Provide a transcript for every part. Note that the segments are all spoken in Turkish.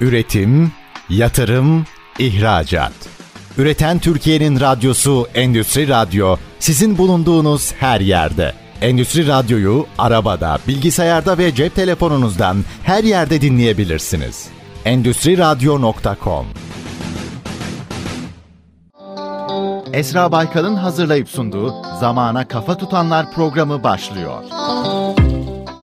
Üretim, yatırım, ihracat. Üreten Türkiye'nin radyosu Endüstri Radyo sizin bulunduğunuz her yerde. Endüstri Radyo'yu arabada, bilgisayarda ve cep telefonunuzdan her yerde dinleyebilirsiniz. Endüstri Radyo.com Esra Baykal'ın hazırlayıp sunduğu Zamana Kafa Tutanlar programı başlıyor.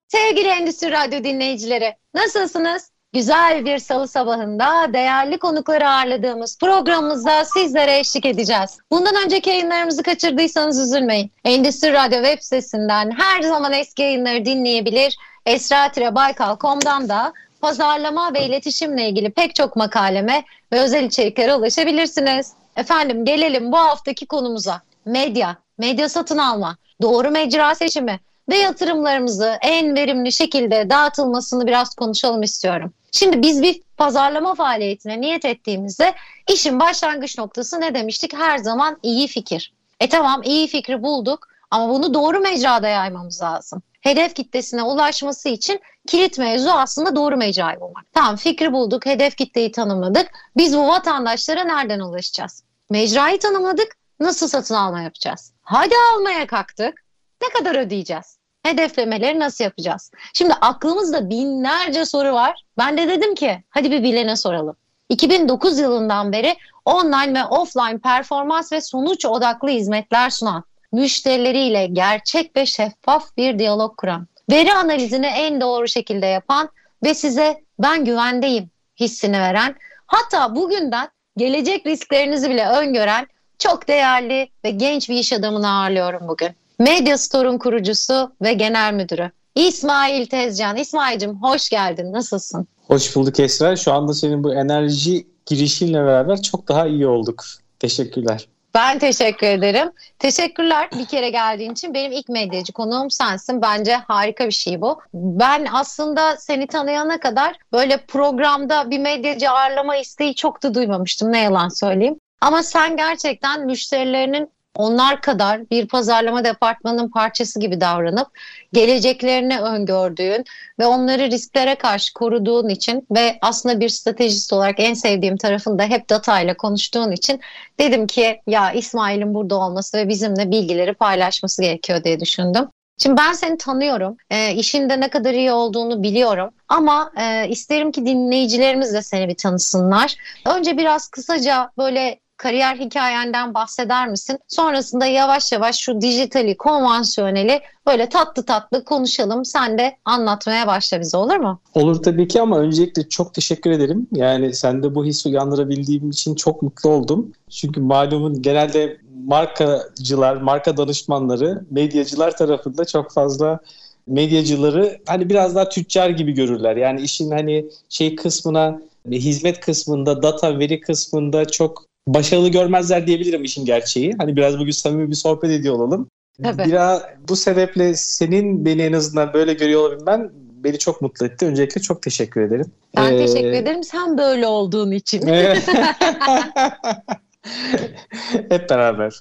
Sevgili Endüstri Radyo dinleyicileri, nasılsınız? Güzel bir salı sabahında değerli konukları ağırladığımız programımızda sizlere eşlik edeceğiz. Bundan önceki yayınlarımızı kaçırdıysanız üzülmeyin. Endüstri Radyo web sitesinden her zaman eski yayınları dinleyebilir. Esra-Baykal.com'dan da pazarlama ve iletişimle ilgili pek çok makaleme ve özel içeriklere ulaşabilirsiniz. Efendim gelelim bu haftaki konumuza. Medya, medya satın alma, doğru mecra seçimi ve yatırımlarımızı en verimli şekilde dağıtılmasını biraz konuşalım istiyorum. Şimdi biz bir pazarlama faaliyetine niyet ettiğimizde işin başlangıç noktası ne demiştik? Her zaman iyi fikir. E tamam iyi fikri bulduk ama bunu doğru mecrada yaymamız lazım. Hedef kitlesine ulaşması için kilit mevzu aslında doğru mecrayı bulmak. Tamam fikri bulduk, hedef kitleyi tanımladık. Biz bu vatandaşlara nereden ulaşacağız? Mecrayı tanımladık, nasıl satın alma yapacağız? Hadi almaya kalktık, ne kadar ödeyeceğiz? Hedeflemeleri nasıl yapacağız? Şimdi aklımızda binlerce soru var. Ben de dedim ki hadi bir bilene soralım. 2009 yılından beri online ve offline performans ve sonuç odaklı hizmetler sunan, müşterileriyle gerçek ve şeffaf bir diyalog kuran, veri analizini en doğru şekilde yapan ve size ben güvendeyim hissini veren, hatta bugünden gelecek risklerinizi bile öngören çok değerli ve genç bir iş adamını ağırlıyorum bugün. Medya Store'un kurucusu ve genel müdürü İsmail Tezcan. İsmail'cim hoş geldin. Nasılsın? Hoş bulduk Esra. Şu anda senin bu enerji girişinle beraber çok daha iyi olduk. Teşekkürler. Ben teşekkür ederim. Teşekkürler bir kere geldiğin için. Benim ilk medyacı konuğum sensin. Bence harika bir şey bu. Ben aslında seni tanıyana kadar böyle programda bir medyacı ağırlama isteği çok da duymamıştım. Ne yalan söyleyeyim. Ama sen gerçekten müşterilerinin onlar kadar bir pazarlama departmanının parçası gibi davranıp geleceklerini öngördüğün ve onları risklere karşı koruduğun için ve aslında bir stratejist olarak en sevdiğim tarafında hep datayla konuştuğun için dedim ki ya İsmail'in burada olması ve bizimle bilgileri paylaşması gerekiyor diye düşündüm. Şimdi ben seni tanıyorum. E, işinde ne kadar iyi olduğunu biliyorum. Ama e, isterim ki dinleyicilerimiz de seni bir tanısınlar. Önce biraz kısaca böyle kariyer hikayenden bahseder misin? Sonrasında yavaş yavaş şu dijitali, konvansiyoneli böyle tatlı tatlı konuşalım. Sen de anlatmaya başla bize olur mu? Olur tabii ki ama öncelikle çok teşekkür ederim. Yani sende bu hissi uyandırabildiğim için çok mutlu oldum. Çünkü malumun genelde markacılar, marka danışmanları, medyacılar tarafında çok fazla medyacıları hani biraz daha tüccar gibi görürler. Yani işin hani şey kısmına hizmet kısmında, data veri kısmında çok başarılı görmezler diyebilirim işin gerçeği. Hani biraz bugün samimi bir sohbet ediyor olalım. Tabii. Biraz bu sebeple senin beni en azından böyle görüyor olabilmen beni çok mutlu etti. Öncelikle çok teşekkür ederim. Ben ee, teşekkür ederim sen böyle olduğun için. Hep beraber.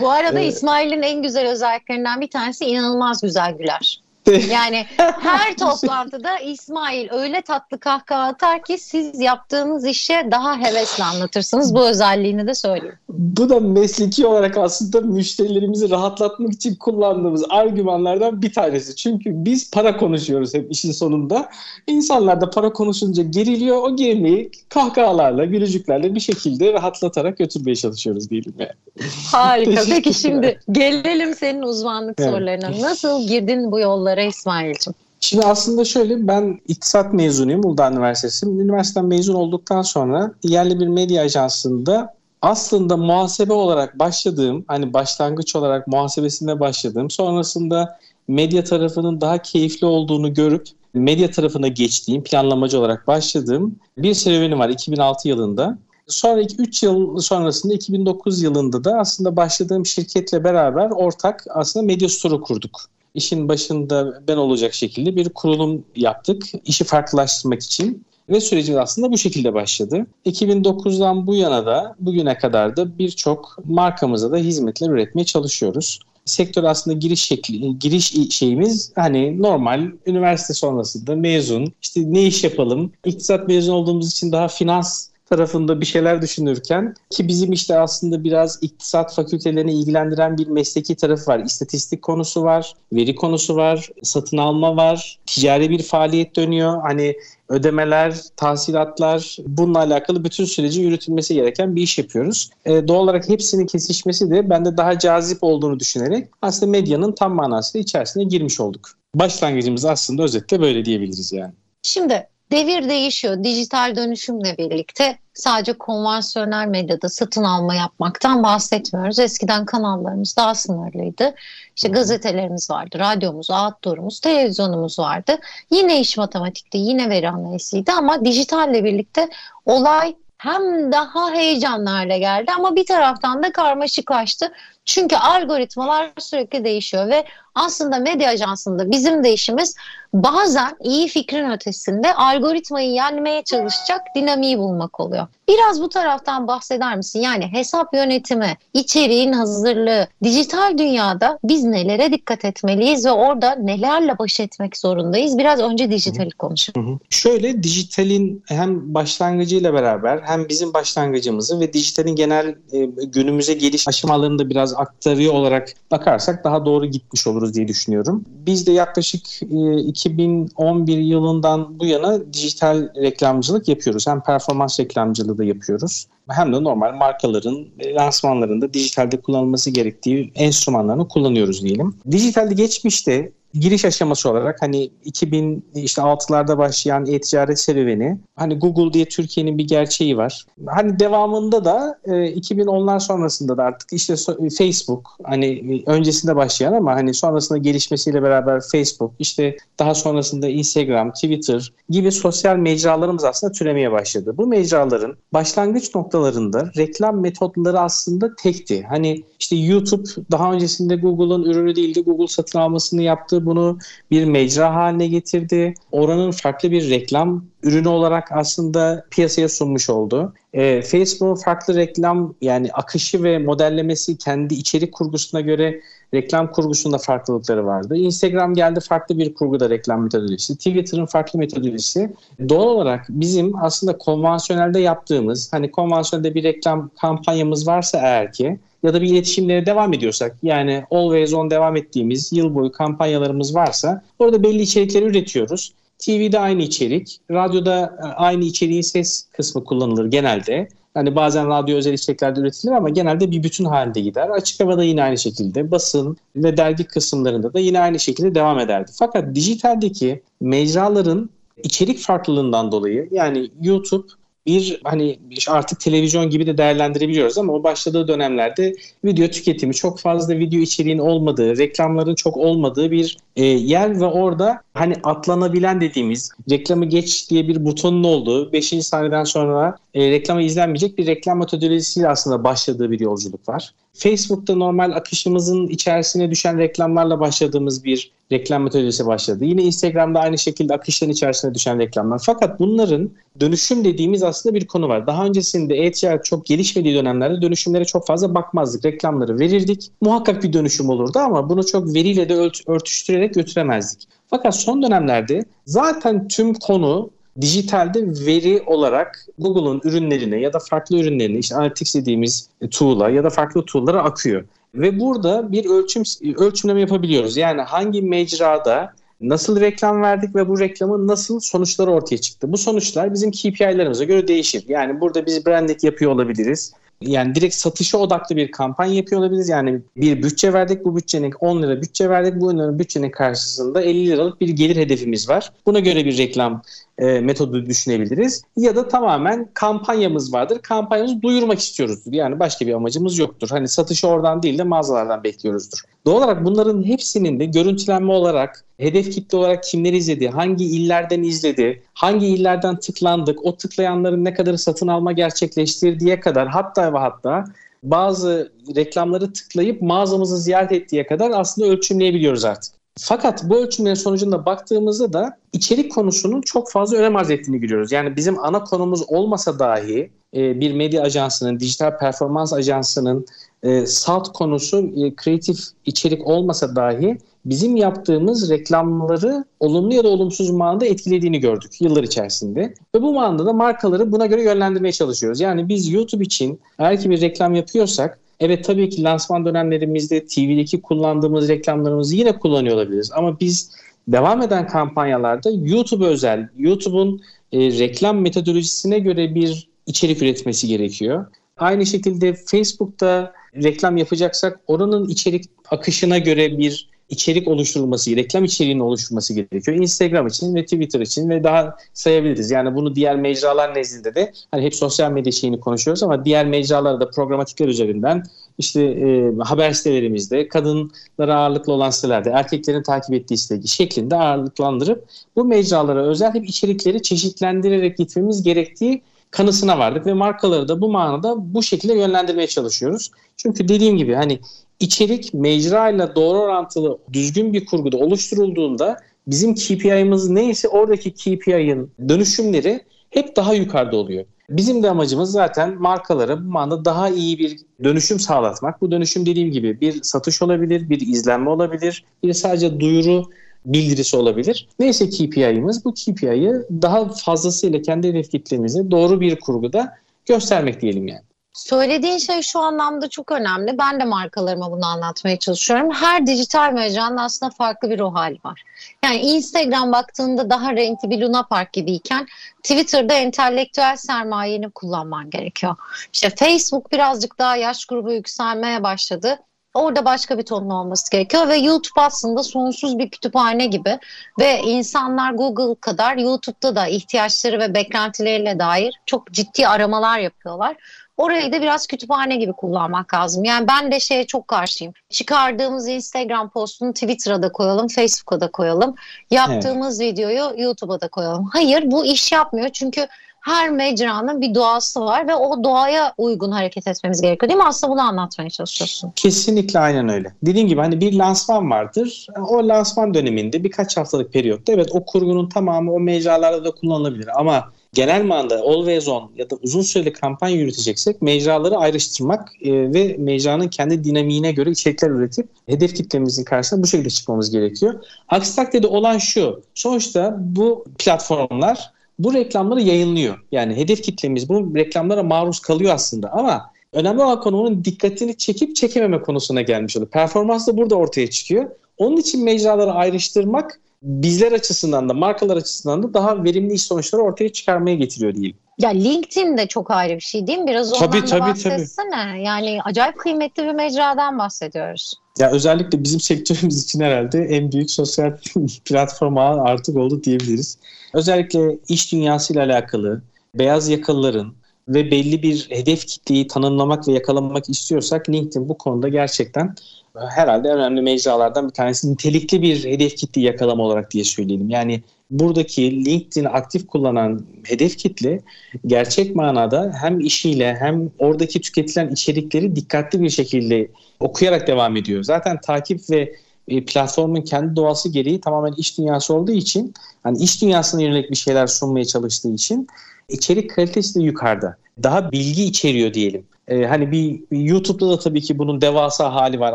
Bu arada ee, İsmail'in en güzel özelliklerinden bir tanesi inanılmaz güzel güler. Yani her toplantıda İsmail öyle tatlı kahkaha atar ki siz yaptığınız işe daha hevesle anlatırsınız. Bu özelliğini de söyleyeyim. Bu da mesleki olarak aslında müşterilerimizi rahatlatmak için kullandığımız argümanlardan bir tanesi. Çünkü biz para konuşuyoruz hep işin sonunda. İnsanlar da para konuşunca geriliyor. O gerilmeyi kahkahalarla, gülücüklerle bir şekilde rahatlatarak götürmeye çalışıyoruz diyelim yani. Harika. Peki şimdi gelelim senin uzmanlık evet. sorularına. Nasıl girdin bu yollara? Sorulara İsmail'cim. Şimdi aslında şöyle ben iktisat mezunuyum Uludağ Üniversitesi. Üniversiteden mezun olduktan sonra yerli bir medya ajansında aslında muhasebe olarak başladığım hani başlangıç olarak muhasebesinde başladığım sonrasında medya tarafının daha keyifli olduğunu görüp medya tarafına geçtiğim planlamacı olarak başladığım bir serüvenim var 2006 yılında. Sonra 3 yıl sonrasında 2009 yılında da aslında başladığım şirketle beraber ortak aslında medya store'u kurduk işin başında ben olacak şekilde bir kurulum yaptık. İşi farklılaştırmak için ve sürecimiz aslında bu şekilde başladı. 2009'dan bu yana da bugüne kadar da birçok markamıza da hizmetler üretmeye çalışıyoruz. sektör aslında giriş şekli, giriş şeyimiz hani normal üniversite sonrasında mezun, işte ne iş yapalım, iktisat mezun olduğumuz için daha finans tarafında bir şeyler düşünürken ki bizim işte aslında biraz iktisat fakültelerini ilgilendiren bir mesleki tarafı var. İstatistik konusu var, veri konusu var, satın alma var, ticari bir faaliyet dönüyor. Hani ödemeler, tahsilatlar bununla alakalı bütün süreci yürütülmesi gereken bir iş yapıyoruz. E, doğal olarak hepsinin kesişmesi de bende daha cazip olduğunu düşünerek aslında medyanın tam manasıyla içerisine girmiş olduk. Başlangıcımız aslında özetle böyle diyebiliriz yani. Şimdi devir değişiyor. Dijital dönüşümle birlikte sadece konvansiyonel medyada satın alma yapmaktan bahsetmiyoruz. Eskiden kanallarımız daha sınırlıydı. İşte gazetelerimiz vardı, radyomuz, outdoor'umuz, televizyonumuz vardı. Yine iş matematikti, yine veri analiziydi ama dijitalle birlikte olay hem daha heyecanlarla geldi ama bir taraftan da karmaşıklaştı. Çünkü algoritmalar sürekli değişiyor ve aslında medya ajansında bizim de işimiz bazen iyi fikrin ötesinde algoritmayı yenmeye çalışacak dinamiği bulmak oluyor. Biraz bu taraftan bahseder misin? Yani hesap yönetimi, içeriğin hazırlığı, dijital dünyada biz nelere dikkat etmeliyiz ve orada nelerle baş etmek zorundayız? Biraz önce dijitali konuşalım. Şöyle dijitalin hem başlangıcıyla beraber hem bizim başlangıcımızı ve dijitalin genel e, günümüze geliş aşamalarını da biraz aktarıyor olarak bakarsak daha doğru gitmiş oluruz diye düşünüyorum. Biz de yaklaşık e, 2011 yılından bu yana dijital reklamcılık yapıyoruz. Hem performans reklamcılığı da yapıyoruz. Hem de normal markaların lansmanlarında dijitalde kullanılması gerektiği enstrümanlarını kullanıyoruz diyelim. Dijitalde geçmişte giriş aşaması olarak hani 2006'larda başlayan e-ticaret serüveni hani Google diye Türkiye'nin bir gerçeği var. Hani devamında da e, 2010'lar sonrasında da artık işte Facebook hani öncesinde başlayan ama hani sonrasında gelişmesiyle beraber Facebook işte daha sonrasında Instagram, Twitter gibi sosyal mecralarımız aslında türemeye başladı. Bu mecraların başlangıç noktalarında reklam metotları aslında tekti. Hani işte YouTube daha öncesinde Google'ın ürünü değildi. Google satın almasını yaptı. Bunu bir mecra haline getirdi. Oranın farklı bir reklam ürünü olarak aslında piyasaya sunmuş oldu. E, Facebook farklı reklam yani akışı ve modellemesi kendi içerik kurgusuna göre reklam kurgusunda farklılıkları vardı. Instagram geldi farklı bir kurguda reklam metodolojisi. Twitter'ın farklı metodolojisi. Doğal olarak bizim aslında konvansiyonelde yaptığımız hani konvansiyonelde bir reklam kampanyamız varsa eğer ki ya da bir iletişimlere devam ediyorsak yani always on devam ettiğimiz yıl boyu kampanyalarımız varsa orada belli içerikleri üretiyoruz. TV'de aynı içerik, radyoda e, aynı içeriğin ses kısmı kullanılır genelde. Yani bazen radyo özel içeriklerde üretilir ama genelde bir bütün halinde gider. Açık havada yine aynı şekilde, basın ve dergi kısımlarında da yine aynı şekilde devam ederdi. Fakat dijitaldeki mecraların içerik farklılığından dolayı yani YouTube bir hani artık televizyon gibi de değerlendirebiliyoruz ama o başladığı dönemlerde video tüketimi çok fazla video içeriğin olmadığı, reklamların çok olmadığı bir e, yer ve orada hani atlanabilen dediğimiz reklamı geç diye bir butonun olduğu 5. saniyeden sonra e, reklama izlenmeyecek bir reklam metodolojisiyle aslında başladığı bir yolculuk var. Facebook'ta normal akışımızın içerisine düşen reklamlarla başladığımız bir reklam metodolojisi başladı. Yine Instagram'da aynı şekilde akışların içerisine düşen reklamlar. Fakat bunların dönüşüm dediğimiz aslında bir konu var. Daha öncesinde e-ticaret çok gelişmediği dönemlerde dönüşümlere çok fazla bakmazdık. Reklamları verirdik. Muhakkak bir dönüşüm olurdu ama bunu çok veriyle de örtüştürerek götüremezdik. Fakat son dönemlerde zaten tüm konu dijitalde veri olarak Google'un ürünlerine ya da farklı ürünlerine işte Analytics dediğimiz tool'a ya da farklı tool'lara akıyor. Ve burada bir ölçüm ölçümleme yapabiliyoruz. Yani hangi mecrada nasıl reklam verdik ve bu reklamın nasıl sonuçları ortaya çıktı. Bu sonuçlar bizim KPI'lerimize göre değişir. Yani burada biz branding yapıyor olabiliriz yani direkt satışa odaklı bir kampanya yapıyor olabiliriz. Yani bir bütçe verdik. Bu bütçenin 10 lira bütçe verdik. Bu bütçenin karşısında 50 liralık bir gelir hedefimiz var. Buna göre bir reklam e, metodu düşünebiliriz. Ya da tamamen kampanyamız vardır. Kampanyamızı duyurmak istiyoruzdur. Yani başka bir amacımız yoktur. Hani satışı oradan değil de mağazalardan bekliyoruzdur. Doğal olarak bunların hepsinin de görüntülenme olarak, hedef kitle olarak kimleri izledi, hangi illerden izledi, hangi illerden tıklandık, o tıklayanların ne kadar satın alma gerçekleştirdiği kadar hatta ve hatta bazı reklamları tıklayıp mağazamızı ziyaret ettiği kadar aslında ölçümleyebiliyoruz artık. Fakat bu ölçümlerin sonucunda baktığımızda da içerik konusunun çok fazla önem arz ettiğini görüyoruz. Yani bizim ana konumuz olmasa dahi e, bir medya ajansının, dijital performans ajansının e, salt konusu e, kreatif içerik olmasa dahi bizim yaptığımız reklamları olumlu ya da olumsuz manada etkilediğini gördük yıllar içerisinde. Ve bu manada da markaları buna göre yönlendirmeye çalışıyoruz. Yani biz YouTube için eğer ki bir reklam yapıyorsak Evet tabii ki lansman dönemlerimizde TV'deki kullandığımız reklamlarımızı yine kullanıyor olabiliriz. Ama biz devam eden kampanyalarda YouTube özel, YouTube'un e, reklam metodolojisine göre bir içerik üretmesi gerekiyor. Aynı şekilde Facebook'ta reklam yapacaksak oranın içerik akışına göre bir içerik oluşturulması, reklam içeriğinin oluşturulması gerekiyor. Instagram için ve Twitter için ve daha sayabiliriz. Yani bunu diğer mecralar nezdinde de hani hep sosyal medya şeyini konuşuyoruz ama diğer mecralarda programatikler üzerinden işte e, haber sitelerimizde kadınlara ağırlıklı olan sitelerde erkeklerin takip ettiği site şeklinde ağırlıklandırıp bu mecralara özel hep içerikleri çeşitlendirerek gitmemiz gerektiği kanısına vardık ve markaları da bu manada bu şekilde yönlendirmeye çalışıyoruz. Çünkü dediğim gibi hani içerik mecra ile doğru orantılı düzgün bir kurguda oluşturulduğunda bizim KPI'miz neyse oradaki KPI'nin dönüşümleri hep daha yukarıda oluyor. Bizim de amacımız zaten markalara bu manada daha iyi bir dönüşüm sağlatmak. Bu dönüşüm dediğim gibi bir satış olabilir, bir izlenme olabilir, bir sadece duyuru bildirisi olabilir. Neyse KPI'miz bu KPI'yi daha fazlasıyla kendi hedef kitlemize doğru bir kurguda göstermek diyelim yani. Söylediğin şey şu anlamda çok önemli. Ben de markalarıma bunu anlatmaya çalışıyorum. Her dijital mecranın aslında farklı bir ruh hali var. Yani Instagram baktığında daha renkli bir Luna Park gibiyken Twitter'da entelektüel sermayeni kullanman gerekiyor. İşte Facebook birazcık daha yaş grubu yükselmeye başladı. Orada başka bir tonun olması gerekiyor ve YouTube aslında sonsuz bir kütüphane gibi ve insanlar Google kadar YouTube'da da ihtiyaçları ve beklentileriyle dair çok ciddi aramalar yapıyorlar. Orayı da biraz kütüphane gibi kullanmak lazım. Yani ben de şeye çok karşıyım. Çıkardığımız Instagram postunu Twitter'a da koyalım, Facebook'a da koyalım. Yaptığımız evet. videoyu YouTube'a da koyalım. Hayır bu iş yapmıyor çünkü her mecranın bir doğası var ve o doğaya uygun hareket etmemiz gerekiyor değil mi? Aslında bunu anlatmaya çalışıyorsun. Kesinlikle aynen öyle. Dediğim gibi hani bir lansman vardır. O lansman döneminde birkaç haftalık periyotta evet o kurgunun tamamı o mecralarda da kullanılabilir ama genel manada always on ya da uzun süreli kampanya yürüteceksek mecraları ayrıştırmak e, ve mecranın kendi dinamiğine göre içerikler üretip hedef kitlemizin karşısına bu şekilde çıkmamız gerekiyor. Aksi takdirde olan şu. Sonuçta bu platformlar bu reklamları yayınlıyor. Yani hedef kitlemiz bu reklamlara maruz kalıyor aslında ama önemli olan konu onun dikkatini çekip çekememe konusuna gelmiş oluyor. Performans da burada ortaya çıkıyor. Onun için mecraları ayrıştırmak bizler açısından da markalar açısından da daha verimli iş sonuçları ortaya çıkarmaya getiriyor diyeyim. Ya LinkedIn de çok ayrı bir şey değil mi? Biraz ondan tabii, da tabii, bahsetsene. Tabii. Yani acayip kıymetli bir mecradan bahsediyoruz. Ya özellikle bizim sektörümüz için herhalde en büyük sosyal platform artık oldu diyebiliriz. Özellikle iş dünyasıyla alakalı beyaz yakalıların ve belli bir hedef kitleyi tanımlamak ve yakalamak istiyorsak LinkedIn bu konuda gerçekten herhalde önemli mecralardan bir tanesi nitelikli bir hedef kitle yakalama olarak diye söyleyelim. Yani buradaki LinkedIn aktif kullanan hedef kitle gerçek manada hem işiyle hem oradaki tüketilen içerikleri dikkatli bir şekilde okuyarak devam ediyor. Zaten takip ve e, platformun kendi doğası gereği tamamen iş dünyası olduğu için hani iş dünyasına yönelik bir şeyler sunmaya çalıştığı için içerik kalitesi de yukarıda. Daha bilgi içeriyor diyelim. Ee, hani bir, bir YouTube'da da tabii ki bunun devasa hali var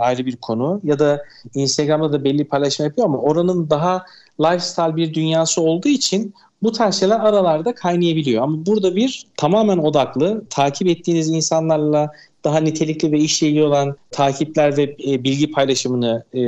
ayrı bir konu ya da Instagram'da da belli paylaşım yapıyor ama oranın daha lifestyle bir dünyası olduğu için bu tarz şeyler aralarda kaynayabiliyor. Ama burada bir tamamen odaklı takip ettiğiniz insanlarla daha nitelikli ve işle ilgili olan takipler ve e, bilgi paylaşımını e,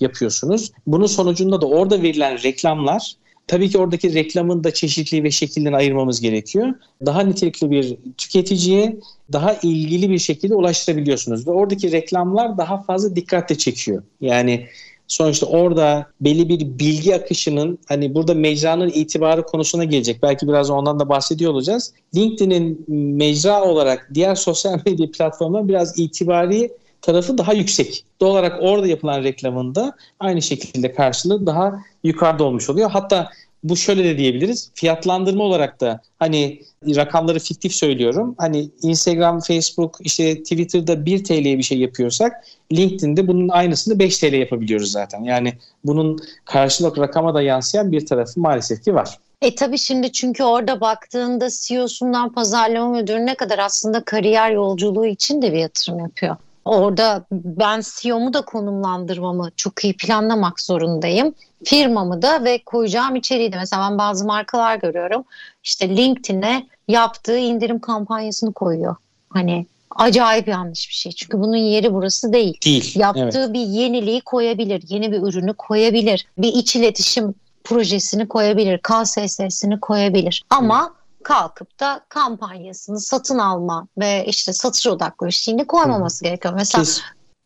yapıyorsunuz. Bunun sonucunda da orada verilen reklamlar Tabii ki oradaki reklamın da çeşitli ve şekilden ayırmamız gerekiyor. Daha nitelikli bir tüketiciye daha ilgili bir şekilde ulaştırabiliyorsunuz. Ve oradaki reklamlar daha fazla dikkatle çekiyor. Yani sonuçta orada belli bir bilgi akışının hani burada mecranın itibarı konusuna gelecek. Belki biraz ondan da bahsediyor olacağız. LinkedIn'in mecra olarak diğer sosyal medya platformlarından biraz itibari tarafı daha yüksek. Doğal olarak orada yapılan reklamında aynı şekilde karşılığı daha yukarıda olmuş oluyor. Hatta bu şöyle de diyebiliriz. Fiyatlandırma olarak da hani rakamları fiktif söylüyorum. Hani Instagram, Facebook, işte Twitter'da 1 TL'ye bir şey yapıyorsak LinkedIn'de bunun aynısını 5 TL yapabiliyoruz zaten. Yani bunun karşılık rakama da yansıyan bir tarafı maalesef ki var. E tabii şimdi çünkü orada baktığında CEO'sundan pazarlama müdürüne kadar aslında kariyer yolculuğu için de bir yatırım yapıyor. Orada ben CEO'mu da konumlandırmamı çok iyi planlamak zorundayım. Firmamı da ve koyacağım içeriği de. Mesela ben bazı markalar görüyorum. İşte LinkedIn'e yaptığı indirim kampanyasını koyuyor. Hani acayip yanlış bir şey. Çünkü bunun yeri burası değil. Değil. Yaptığı evet. bir yeniliği koyabilir. Yeni bir ürünü koyabilir. Bir iç iletişim projesini koyabilir. KSS'sini koyabilir. Ama kalkıp da kampanyasını satın alma ve işte satış odaklı bir şeyini koymaması Hı. gerekiyor. Mesela Kes,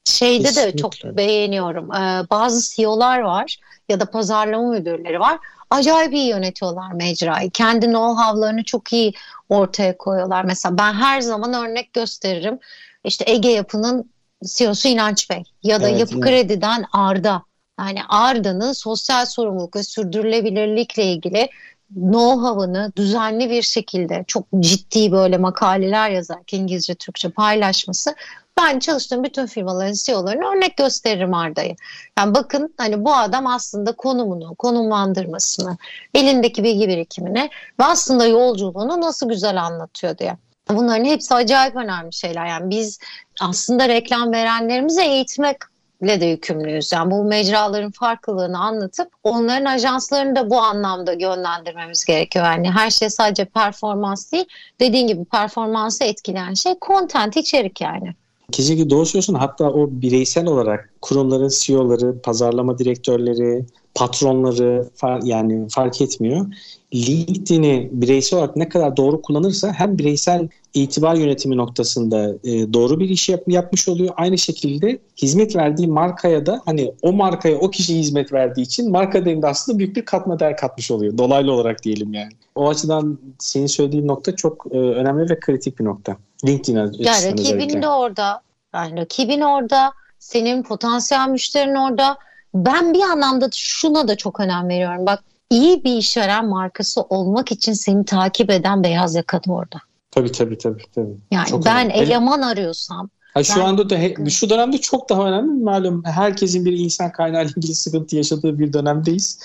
şeyde kesinlikle. de çok beğeniyorum. Ee, bazı CEO'lar var ya da pazarlama müdürleri var. Acayip iyi yönetiyorlar mecrayı. Kendi know-how'larını çok iyi ortaya koyuyorlar. Mesela ben her zaman örnek gösteririm. İşte Ege Yapı'nın CEO'su İnanç Bey ya da evet, Yapı evet. Kredi'den Arda. Yani Arda'nın sosyal sorumluluk ve sürdürülebilirlikle ilgili know-how'ını düzenli bir şekilde çok ciddi böyle makaleler yazarken İngilizce, Türkçe paylaşması ben çalıştığım bütün firmaların CEO'larına örnek gösteririm Arda'yı. Yani bakın hani bu adam aslında konumunu, konumlandırmasını, elindeki bilgi birikimini ve aslında yolculuğunu nasıl güzel anlatıyor diye. Bunların hepsi acayip önemli şeyler. Yani biz aslında reklam verenlerimize eğitmek ile de yükümlüyüz. Yani bu mecraların farklılığını anlatıp onların ajanslarını da bu anlamda yönlendirmemiz gerekiyor. Yani her şey sadece performans değil. Dediğin gibi performansı etkileyen şey content içerik yani. Kesinlikle doğru söylüyorsun. Hatta o bireysel olarak kurumların CEO'ları, pazarlama direktörleri, patronları yani fark etmiyor. LinkedIn'i bireysel olarak ne kadar doğru kullanırsa hem bireysel itibar yönetimi noktasında e, doğru bir iş yap, yapmış oluyor. Aynı şekilde hizmet verdiği markaya da hani o markaya o kişi hizmet verdiği için marka değerinde aslında büyük bir katma değer katmış oluyor. Dolaylı olarak diyelim yani. O açıdan senin söylediğin nokta çok e, önemli ve kritik bir nokta. LinkedIn yani rakibin de orada. Yani rakibin orada. Senin potansiyel müşterin orada. Ben bir anlamda şuna da çok önem veriyorum. Bak iyi bir işveren markası olmak için seni takip eden beyaz yaka da orada. Tabii tabii tabii. tabii. Yani çok ben önemli. eleman arıyorsam Ha, şu ben, anda da he, şu dönemde çok daha önemli malum herkesin bir insan kaynağı ilgili sıkıntı yaşadığı bir dönemdeyiz.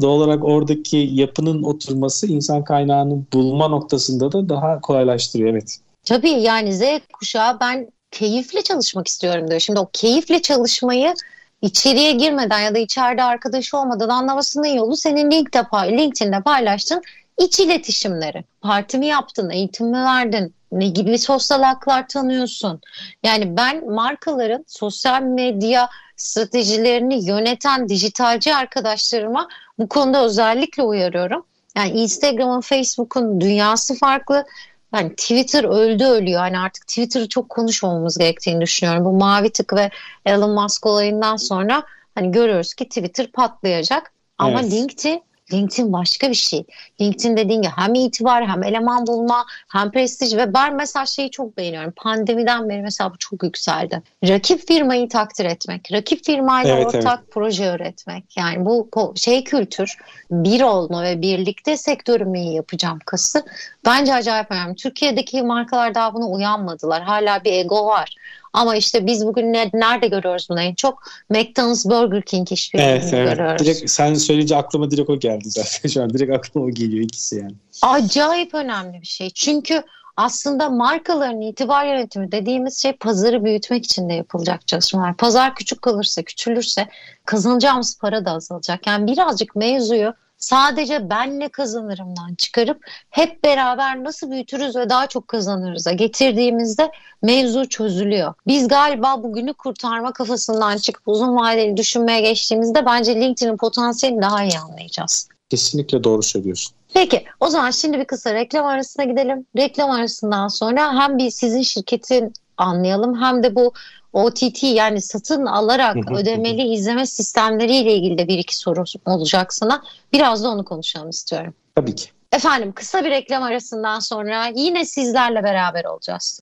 Doğal olarak oradaki yapının oturması insan kaynağını bulma noktasında da daha kolaylaştırıyor evet. Tabii yani Z kuşağı ben keyifle çalışmak istiyorum diyor. Şimdi o keyifle çalışmayı içeriye girmeden ya da içeride arkadaşı olmadan anlamasının yolu senin LinkedIn'de, LinkedIn'de paylaştığın iç iletişimleri. Parti mi yaptın, eğitim mi verdin, ne gibi sosyal haklar tanıyorsun? Yani ben markaların sosyal medya stratejilerini yöneten dijitalci arkadaşlarıma bu konuda özellikle uyarıyorum. Yani Instagram'ın, Facebook'un dünyası farklı. Yani Twitter öldü ölüyor. Hani artık Twitter'ı çok konuşmamamız gerektiğini düşünüyorum. Bu mavi tık ve Elon Musk olayından sonra hani görüyoruz ki Twitter patlayacak. Ama evet. LinkedIn LinkedIn başka bir şey. LinkedIn dediğin gibi hem itibar hem eleman bulma hem prestij ve ben mesela şeyi çok beğeniyorum. Pandemiden beri mesela bu çok yükseldi. Rakip firmayı takdir etmek, rakip firmayla evet, ortak evet. proje üretmek. Yani bu şey kültür bir olma ve birlikte sektörümü iyi yapacağım kası bence acayip önemli. Türkiye'deki markalar daha buna uyanmadılar. Hala bir ego var. Ama işte biz bugün ne, nerede görüyoruz bunu en çok? McDonald's, Burger King işbirliğini evet, evet. görüyoruz. Direkt, sen söyleyince aklıma direkt o geldi zaten. Şu an direkt aklıma o geliyor ikisi yani. Acayip önemli bir şey. Çünkü aslında markaların itibar yönetimi dediğimiz şey pazarı büyütmek için de yapılacak çalışmalar. Pazar küçük kalırsa, küçülürse kazanacağımız para da azalacak. Yani birazcık mevzuyu sadece ben ne kazanırımdan çıkarıp hep beraber nasıl büyütürüz ve daha çok kazanırız'a getirdiğimizde mevzu çözülüyor. Biz galiba bugünü kurtarma kafasından çıkıp uzun vadeli düşünmeye geçtiğimizde bence LinkedIn'in potansiyelini daha iyi anlayacağız. Kesinlikle doğru söylüyorsun. Peki o zaman şimdi bir kısa reklam arasına gidelim. Reklam arasından sonra hem bir sizin şirketin anlayalım hem de bu OTT yani satın alarak ödemeli izleme sistemleriyle ilgili de bir iki soru olacak sana. Biraz da onu konuşalım istiyorum. Tabii ki. Efendim kısa bir reklam arasından sonra yine sizlerle beraber olacağız.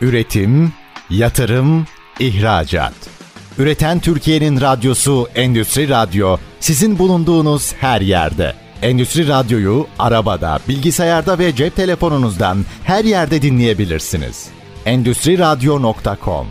Üretim, yatırım, ihracat. Üreten Türkiye'nin radyosu Endüstri Radyo sizin bulunduğunuz her yerde. Endüstri Radyo'yu arabada, bilgisayarda ve cep telefonunuzdan her yerde dinleyebilirsiniz. Endüstri Radyo.com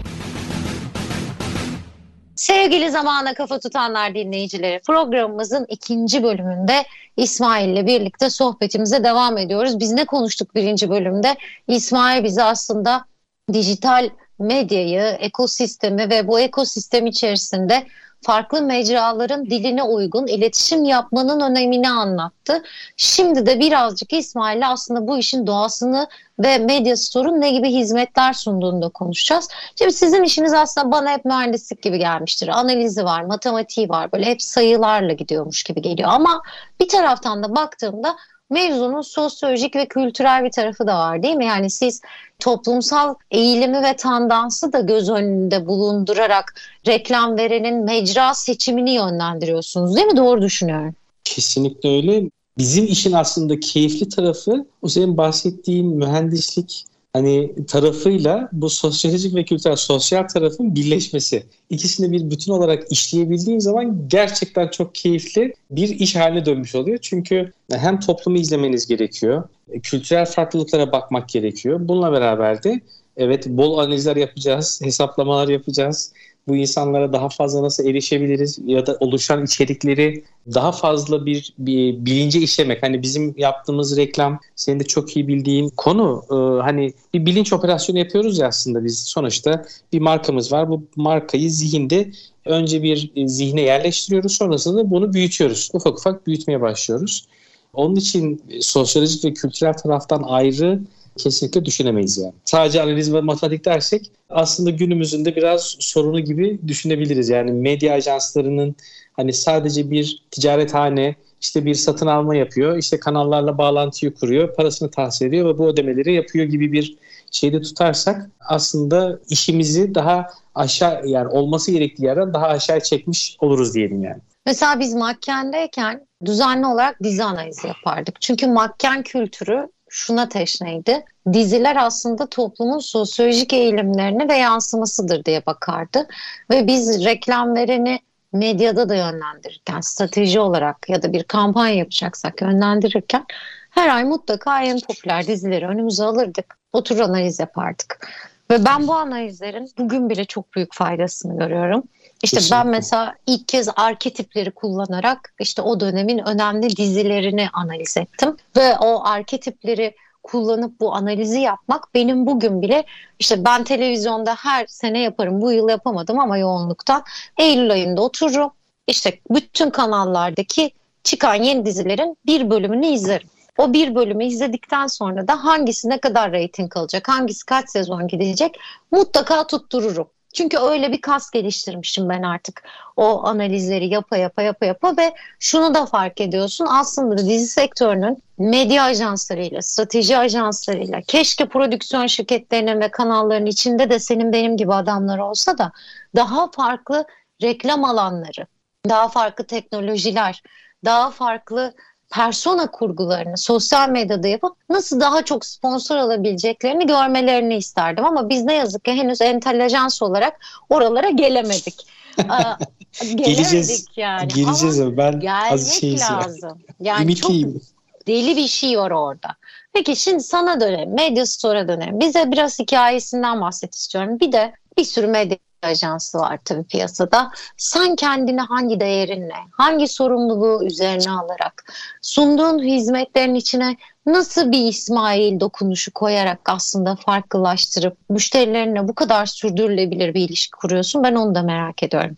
Sevgili zamana kafa tutanlar dinleyicileri programımızın ikinci bölümünde İsmail ile birlikte sohbetimize devam ediyoruz. Biz ne konuştuk birinci bölümde? İsmail bize aslında dijital medyayı, ekosistemi ve bu ekosistem içerisinde farklı mecraların diline uygun iletişim yapmanın önemini anlattı. Şimdi de birazcık İsmail'le aslında bu işin doğasını ve medya store'un ne gibi hizmetler sunduğunu da konuşacağız. Şimdi sizin işiniz aslında bana hep mühendislik gibi gelmiştir. Analizi var, matematiği var. Böyle hep sayılarla gidiyormuş gibi geliyor. Ama bir taraftan da baktığımda mevzunun sosyolojik ve kültürel bir tarafı da var değil mi? Yani siz toplumsal eğilimi ve tandansı da göz önünde bulundurarak reklam verenin mecra seçimini yönlendiriyorsunuz değil mi? Doğru düşünüyorum. Kesinlikle öyle. Bizim işin aslında keyifli tarafı o senin bahsettiğin mühendislik hani tarafıyla bu sosyolojik ve kültürel sosyal tarafın birleşmesi. İkisini bir bütün olarak işleyebildiğin zaman gerçekten çok keyifli bir iş haline dönmüş oluyor. Çünkü hem toplumu izlemeniz gerekiyor, kültürel farklılıklara bakmak gerekiyor. Bununla beraber de evet bol analizler yapacağız, hesaplamalar yapacağız bu insanlara daha fazla nasıl erişebiliriz ya da oluşan içerikleri daha fazla bir, bir bilince işlemek. Hani bizim yaptığımız reklam senin de çok iyi bildiğin konu e, hani bir bilinç operasyonu yapıyoruz ya aslında biz sonuçta bir markamız var. Bu markayı zihinde önce bir e, zihne yerleştiriyoruz sonrasında bunu büyütüyoruz. Ufak ufak büyütmeye başlıyoruz. Onun için sosyolojik ve kültürel taraftan ayrı kesinlikle düşünemeyiz yani. Sadece analiz ve matematik dersek aslında günümüzün de biraz sorunu gibi düşünebiliriz. Yani medya ajanslarının hani sadece bir ticarethane işte bir satın alma yapıyor, işte kanallarla bağlantıyı kuruyor, parasını tahsil ediyor ve bu ödemeleri yapıyor gibi bir şeyde tutarsak aslında işimizi daha aşağı yani olması gerektiği yerden daha aşağı çekmiş oluruz diyelim yani. Mesela biz makkendeyken düzenli olarak dizi analizi yapardık. Çünkü makken kültürü şuna teşneydi. Diziler aslında toplumun sosyolojik eğilimlerini ve yansımasıdır diye bakardı. Ve biz reklam vereni medyada da yönlendirirken, strateji olarak ya da bir kampanya yapacaksak yönlendirirken her ay mutlaka en popüler dizileri önümüze alırdık. Otur analiz yapardık. Ve ben bu analizlerin bugün bile çok büyük faydasını görüyorum. İşte Kesinlikle. ben mesela ilk kez arketipleri kullanarak işte o dönemin önemli dizilerini analiz ettim. Ve o arketipleri kullanıp bu analizi yapmak benim bugün bile işte ben televizyonda her sene yaparım bu yıl yapamadım ama yoğunluktan Eylül ayında otururum işte bütün kanallardaki çıkan yeni dizilerin bir bölümünü izlerim. O bir bölümü izledikten sonra da hangisi ne kadar reyting alacak, hangisi kaç sezon gidecek mutlaka tuttururum. Çünkü öyle bir kas geliştirmişim ben artık. O analizleri yapa yapa yapa yapa ve şunu da fark ediyorsun. Aslında dizi sektörünün medya ajanslarıyla, strateji ajanslarıyla, keşke prodüksiyon şirketlerinin ve kanalların içinde de senin benim gibi adamlar olsa da daha farklı reklam alanları, daha farklı teknolojiler, daha farklı persona kurgularını sosyal medyada yapıp nasıl daha çok sponsor alabileceklerini görmelerini isterdim. Ama biz ne yazık ki henüz entelejans olarak oralara gelemedik. geleceğiz yani. Geleceğiz ama ben gelmek şey lazım. Yani Ümitliyim. çok deli bir şey var orada. Peki şimdi sana dönelim. Medya Store'a dönelim. Bize biraz hikayesinden bahset istiyorum. Bir de bir sürü medya ajansı var tabii piyasada. Sen kendini hangi değerinle, hangi sorumluluğu üzerine alarak sunduğun hizmetlerin içine nasıl bir İsmail dokunuşu koyarak aslında farklılaştırıp müşterilerine bu kadar sürdürülebilir bir ilişki kuruyorsun? Ben onu da merak ediyorum.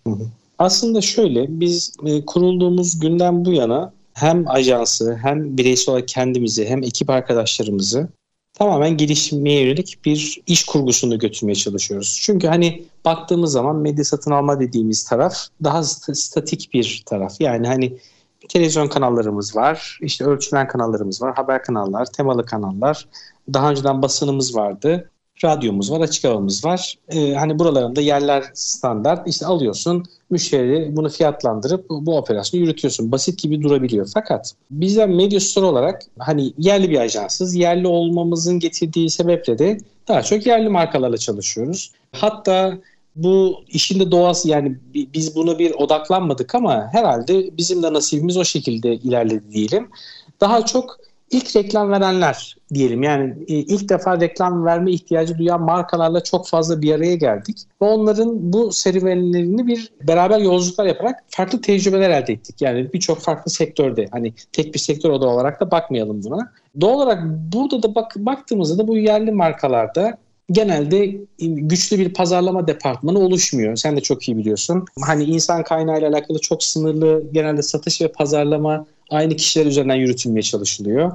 Aslında şöyle biz e, kurulduğumuz günden bu yana hem ajansı hem bireysel olarak kendimizi hem ekip arkadaşlarımızı tamamen gelişmeye yönelik bir iş kurgusunu götürmeye çalışıyoruz. Çünkü hani baktığımız zaman medya satın alma dediğimiz taraf daha statik bir taraf. Yani hani televizyon kanallarımız var, işte ölçülen kanallarımız var, haber kanallar, temalı kanallar. Daha önceden basınımız vardı radyomuz var, açık havamız var. Ee, hani buralarında yerler standart. İşte alıyorsun, müşteri bunu fiyatlandırıp bu, operasyonu yürütüyorsun. Basit gibi durabiliyor. Fakat bizden Media Store olarak hani yerli bir ajansız. Yerli olmamızın getirdiği sebeple de daha çok yerli markalarla çalışıyoruz. Hatta bu işin de doğası yani biz bunu bir odaklanmadık ama herhalde bizim de nasibimiz o şekilde ilerledi diyelim. Daha çok ilk reklam verenler diyelim yani e, ilk defa reklam verme ihtiyacı duyan markalarla çok fazla bir araya geldik ve onların bu serüvenlerini bir beraber yolculuklar yaparak farklı tecrübeler elde ettik. Yani birçok farklı sektörde hani tek bir sektör oda olarak da bakmayalım buna. Doğal olarak burada da bak, baktığımızda da bu yerli markalarda genelde güçlü bir pazarlama departmanı oluşmuyor. Sen de çok iyi biliyorsun. Hani insan kaynağıyla alakalı çok sınırlı genelde satış ve pazarlama aynı kişiler üzerinden yürütülmeye çalışılıyor.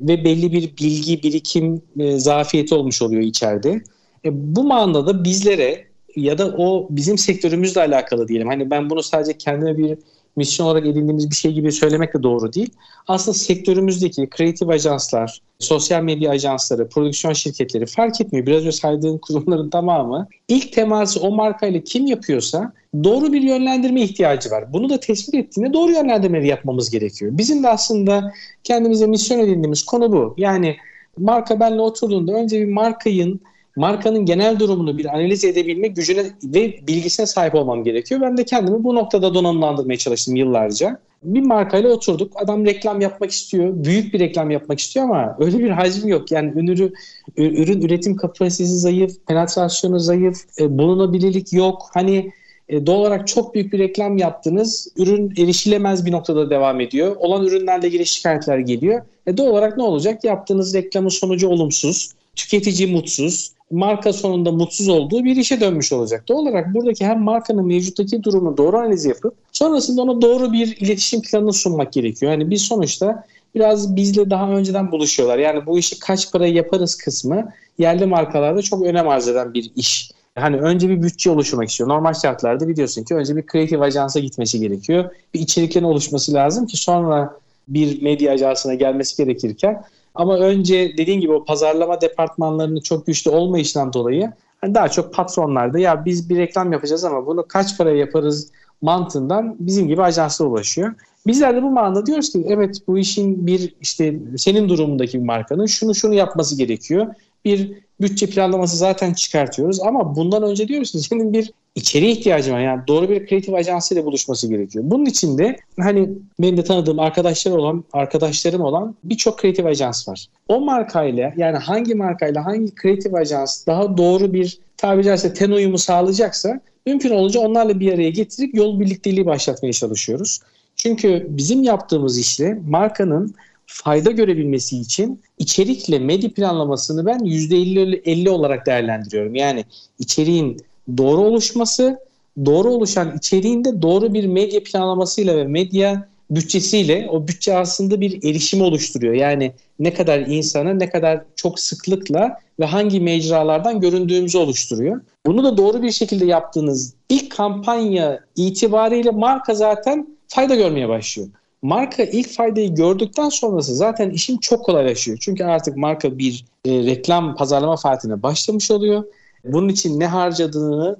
Ve belli bir bilgi, birikim e, zafiyeti olmuş oluyor içeride. E, bu manada bizlere ya da o bizim sektörümüzle alakalı diyelim. Hani ben bunu sadece kendime bir misyon olarak edindiğimiz bir şey gibi söylemek de doğru değil. Aslında sektörümüzdeki kreatif ajanslar, sosyal medya ajansları, prodüksiyon şirketleri fark etmiyor. Biraz önce saydığım kurumların tamamı ilk teması o markayla kim yapıyorsa doğru bir yönlendirme ihtiyacı var. Bunu da tespit ettiğinde doğru yönlendirmeleri yapmamız gerekiyor. Bizim de aslında kendimize misyon edindiğimiz konu bu. Yani marka benle oturduğunda önce bir markayın markanın genel durumunu bir analiz edebilme gücüne ve bilgisine sahip olmam gerekiyor. Ben de kendimi bu noktada donanımlandırmaya çalıştım yıllarca. Bir markayla oturduk. Adam reklam yapmak istiyor. Büyük bir reklam yapmak istiyor ama öyle bir hacim yok. Yani ürün, ürün üretim kapasitesi zayıf, penetrasyonu zayıf, e, bulunabilirlik yok. Hani e, doğal olarak çok büyük bir reklam yaptınız. Ürün erişilemez bir noktada devam ediyor. Olan ürünlerle ilgili şikayetler geliyor. E, doğal olarak ne olacak? Yaptığınız reklamın sonucu olumsuz. Tüketici mutsuz marka sonunda mutsuz olduğu bir işe dönmüş olacak. Doğal olarak buradaki hem markanın mevcuttaki durumu doğru analiz yapıp sonrasında ona doğru bir iletişim planını sunmak gerekiyor. Yani biz sonuçta biraz bizle daha önceden buluşuyorlar. Yani bu işi kaç para yaparız kısmı yerli markalarda çok önem arz eden bir iş. Hani önce bir bütçe oluşturmak istiyor. Normal şartlarda biliyorsun ki önce bir kreatif ajansa gitmesi gerekiyor. Bir içeriklerin oluşması lazım ki sonra bir medya ajansına gelmesi gerekirken ama önce dediğin gibi o pazarlama departmanlarının çok güçlü olmayışından dolayı hani daha çok patronlarda ya biz bir reklam yapacağız ama bunu kaç para yaparız mantığından bizim gibi ajanslar ulaşıyor. Bizler de bu manada diyoruz ki evet bu işin bir işte senin durumundaki bir markanın şunu şunu yapması gerekiyor. Bir bütçe planlaması zaten çıkartıyoruz ama bundan önce diyoruz ki senin bir içeriğe ihtiyacın var. Yani doğru bir kreatif ajansıyla buluşması gerekiyor. Bunun için de hani benim de tanıdığım arkadaşlar olan, arkadaşlarım olan birçok kreatif ajans var. O markayla yani hangi markayla hangi kreatif ajans daha doğru bir tabiri caizse ten uyumu sağlayacaksa mümkün olunca onlarla bir araya getirip yol birlikteliği başlatmaya çalışıyoruz. Çünkü bizim yaptığımız işle markanın fayda görebilmesi için içerikle medya planlamasını ben %50 50 olarak değerlendiriyorum. Yani içeriğin doğru oluşması, doğru oluşan içeriğinde doğru bir medya planlamasıyla ve medya bütçesiyle o bütçe aslında bir erişimi oluşturuyor. Yani ne kadar insana ne kadar çok sıklıkla ve hangi mecralardan göründüğümüzü oluşturuyor. Bunu da doğru bir şekilde yaptığınız ilk kampanya itibariyle marka zaten fayda görmeye başlıyor. Marka ilk faydayı gördükten sonrası zaten işim çok kolaylaşıyor. Çünkü artık marka bir e, reklam pazarlama faaliyetine başlamış oluyor bunun için ne harcadığını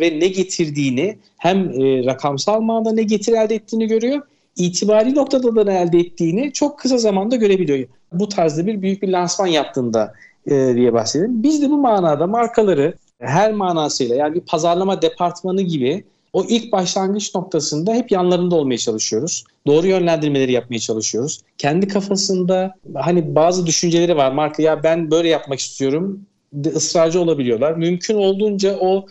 ve ne getirdiğini hem e, rakamsal manada ne getir elde ettiğini görüyor. itibari noktada da ne elde ettiğini çok kısa zamanda görebiliyor. Bu tarzda bir büyük bir lansman yaptığında e, diye bahsedelim. Biz de bu manada markaları her manasıyla yani bir pazarlama departmanı gibi o ilk başlangıç noktasında hep yanlarında olmaya çalışıyoruz. Doğru yönlendirmeleri yapmaya çalışıyoruz. Kendi kafasında hani bazı düşünceleri var. Marka ya ben böyle yapmak istiyorum ısrarcı olabiliyorlar. Mümkün olduğunca o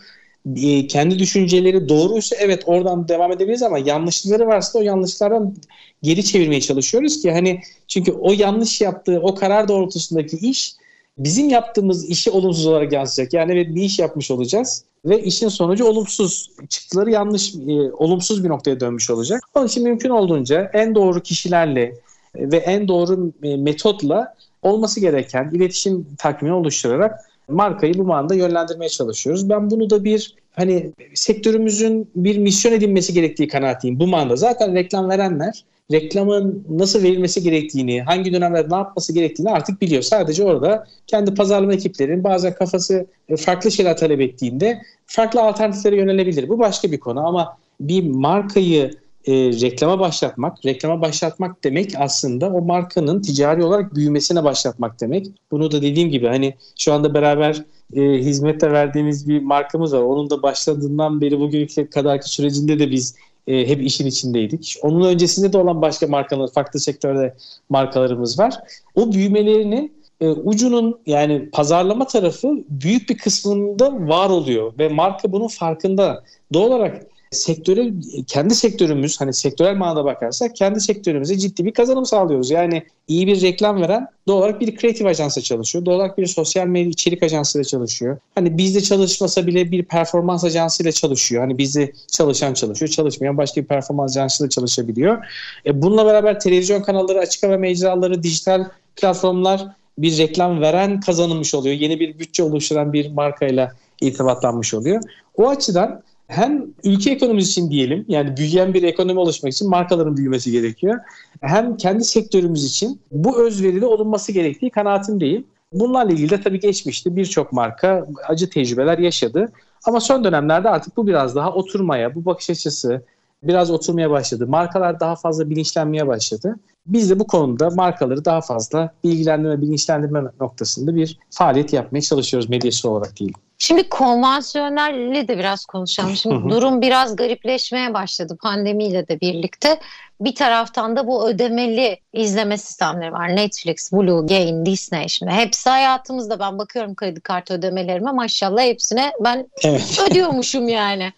e, kendi düşünceleri doğruysa evet oradan devam edebiliriz ama yanlışlıkları varsa o yanlışlardan geri çevirmeye çalışıyoruz ki hani çünkü o yanlış yaptığı o karar doğrultusundaki iş bizim yaptığımız işi olumsuz olarak yansıyacak. Yani evet bir iş yapmış olacağız ve işin sonucu olumsuz çıktıları yanlış e, olumsuz bir noktaya dönmüş olacak. Onun için mümkün olduğunca en doğru kişilerle ve en doğru e, metotla olması gereken iletişim takvimini oluşturarak markayı bu manada yönlendirmeye çalışıyoruz. Ben bunu da bir hani sektörümüzün bir misyon edinmesi gerektiği kanaatiyim bu manada. Zaten reklam verenler reklamın nasıl verilmesi gerektiğini, hangi dönemlerde ne yapması gerektiğini artık biliyor. Sadece orada kendi pazarlama ekiplerinin bazen kafası farklı şeyler talep ettiğinde farklı alternatiflere yönelebilir. Bu başka bir konu ama bir markayı e, reklama başlatmak. Reklama başlatmak demek aslında o markanın ticari olarak büyümesine başlatmak demek. Bunu da dediğim gibi hani şu anda beraber e, hizmette verdiğimiz bir markamız var. Onun da başladığından beri bugünkü kadarki sürecinde de biz e, hep işin içindeydik. Onun öncesinde de olan başka markalar, farklı sektörde markalarımız var. O büyümelerini e, ucunun yani pazarlama tarafı büyük bir kısmında var oluyor ve marka bunun farkında. Doğal olarak sektöre kendi sektörümüz hani sektörel manada bakarsak kendi sektörümüze ciddi bir kazanım sağlıyoruz. Yani iyi bir reklam veren doğal olarak bir kreatif ajansa çalışıyor. Doğal olarak bir sosyal medya içerik ajansıyla çalışıyor. Hani bizde çalışmasa bile bir performans ajansıyla çalışıyor. Hani bizde çalışan çalışıyor, çalışmayan başka bir performans ajansıyla çalışabiliyor. E bununla beraber televizyon kanalları, açık hava mecraları, dijital platformlar bir reklam veren kazanılmış oluyor. Yeni bir bütçe oluşturan bir markayla irtibatlanmış oluyor. O açıdan hem ülke ekonomisi için diyelim yani büyüyen bir ekonomi oluşmak için markaların büyümesi gerekiyor. Hem kendi sektörümüz için bu özveride olunması gerektiği kanaatindeyim. Bunlarla ilgili de tabii geçmişti birçok marka acı tecrübeler yaşadı. Ama son dönemlerde artık bu biraz daha oturmaya, bu bakış açısı biraz oturmaya başladı. Markalar daha fazla bilinçlenmeye başladı. Biz de bu konuda markaları daha fazla bilgilendirme, bilinçlendirme noktasında bir faaliyet yapmaya çalışıyoruz medyası olarak değil. Şimdi konvansiyonelle de biraz konuşalım. Şimdi durum biraz garipleşmeye başladı pandemiyle de birlikte. Bir taraftan da bu ödemeli izleme sistemleri var. Netflix, Blue, Gain, Disney şimdi hepsi hayatımızda. Ben bakıyorum kredi kartı ödemelerime maşallah hepsine ben evet. ödüyormuşum yani.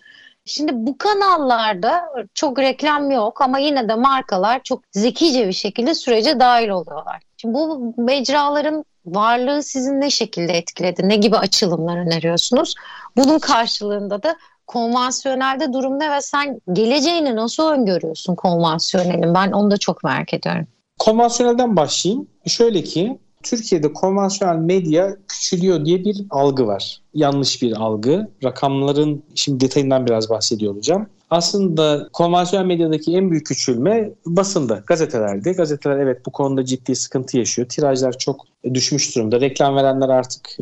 Şimdi bu kanallarda çok reklam yok ama yine de markalar çok zekice bir şekilde sürece dahil oluyorlar. Şimdi bu mecraların varlığı sizin ne şekilde etkiledi? Ne gibi açılımlar öneriyorsunuz? Bunun karşılığında da konvansiyonelde durum ne ve sen geleceğini nasıl öngörüyorsun konvansiyonelin? Ben onu da çok merak ediyorum. Konvansiyonelden başlayayım. Şöyle ki Türkiye'de konvansiyonel medya küçülüyor diye bir algı var. Yanlış bir algı. Rakamların şimdi detayından biraz bahsediyor olacağım. Aslında konvansiyonel medyadaki en büyük küçülme basında, gazetelerde. Gazeteler evet bu konuda ciddi sıkıntı yaşıyor. Tirajlar çok düşmüş durumda. Reklam verenler artık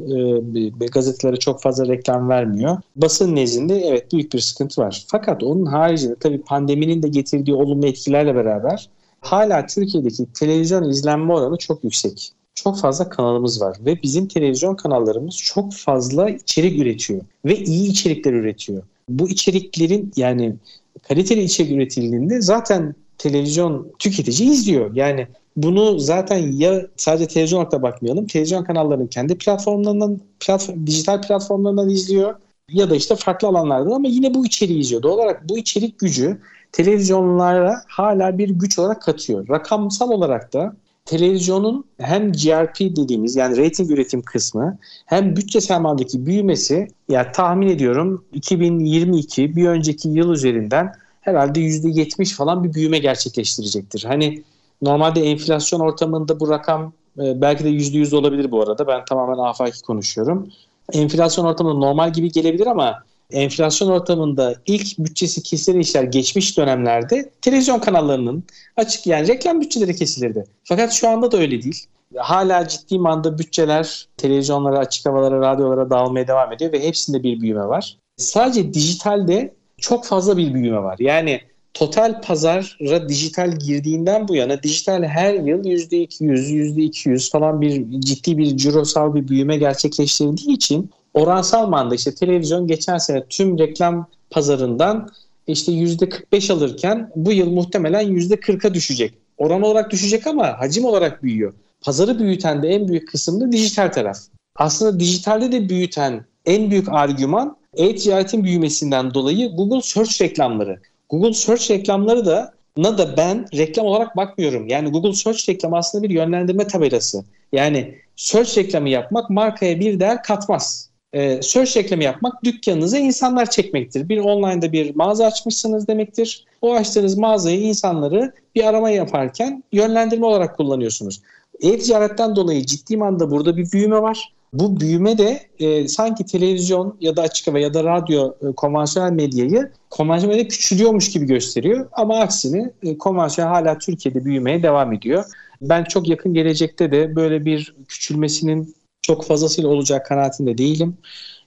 e, gazetelere çok fazla reklam vermiyor. Basın nezdinde evet büyük bir sıkıntı var. Fakat onun haricinde tabii pandeminin de getirdiği olumlu etkilerle beraber hala Türkiye'deki televizyon izlenme oranı çok yüksek çok fazla kanalımız var ve bizim televizyon kanallarımız çok fazla içerik üretiyor ve iyi içerikler üretiyor. Bu içeriklerin yani kaliteli içerik üretildiğinde zaten televizyon tüketici izliyor. Yani bunu zaten ya sadece televizyon olarak bakmayalım. Televizyon kanallarının kendi platformlarından, platform, dijital platformlarından izliyor ya da işte farklı alanlardan ama yine bu içeriği izliyor. Doğal olarak bu içerik gücü televizyonlara hala bir güç olarak katıyor. Rakamsal olarak da televizyonun hem GRP dediğimiz yani rating üretim kısmı hem bütçe sermayedeki büyümesi yani tahmin ediyorum 2022 bir önceki yıl üzerinden herhalde %70 falan bir büyüme gerçekleştirecektir. Hani normalde enflasyon ortamında bu rakam e, belki de %100 olabilir bu arada. Ben tamamen afaki konuşuyorum. Enflasyon ortamında normal gibi gelebilir ama enflasyon ortamında ilk bütçesi kesilen işler geçmiş dönemlerde televizyon kanallarının açık yani reklam bütçeleri kesilirdi. Fakat şu anda da öyle değil. Hala ciddi manada bütçeler televizyonlara, açık havalara, radyolara dağılmaya devam ediyor ve hepsinde bir büyüme var. Sadece dijitalde çok fazla bir büyüme var. Yani total pazara dijital girdiğinden bu yana dijital her yıl %200, %200 falan bir ciddi bir cirosal bir büyüme gerçekleştirdiği için oransal manada işte televizyon geçen sene tüm reklam pazarından işte %45 alırken bu yıl muhtemelen %40'a düşecek. Oran olarak düşecek ama hacim olarak büyüyor. Pazarı büyüten de en büyük kısım da dijital taraf. Aslında dijitalde de büyüten en büyük argüman e-ticaretin büyümesinden dolayı Google Search reklamları. Google Search reklamları da na da ben reklam olarak bakmıyorum. Yani Google Search reklamı aslında bir yönlendirme tabelası. Yani search reklamı yapmak markaya bir değer katmaz e, search reklamı yapmak dükkanınıza insanlar çekmektir. Bir online'da bir mağaza açmışsınız demektir. O açtığınız mağazayı insanları bir arama yaparken yönlendirme olarak kullanıyorsunuz. E-ticaretten dolayı ciddi manada burada bir büyüme var. Bu büyüme de e, sanki televizyon ya da açık hava ya da radyo e, konvansiyonel medyayı konvansiyonel medya küçülüyormuş gibi gösteriyor. Ama aksine e, konvansiyonel hala Türkiye'de büyümeye devam ediyor. Ben çok yakın gelecekte de böyle bir küçülmesinin çok fazlasıyla olacak kanaatinde değilim.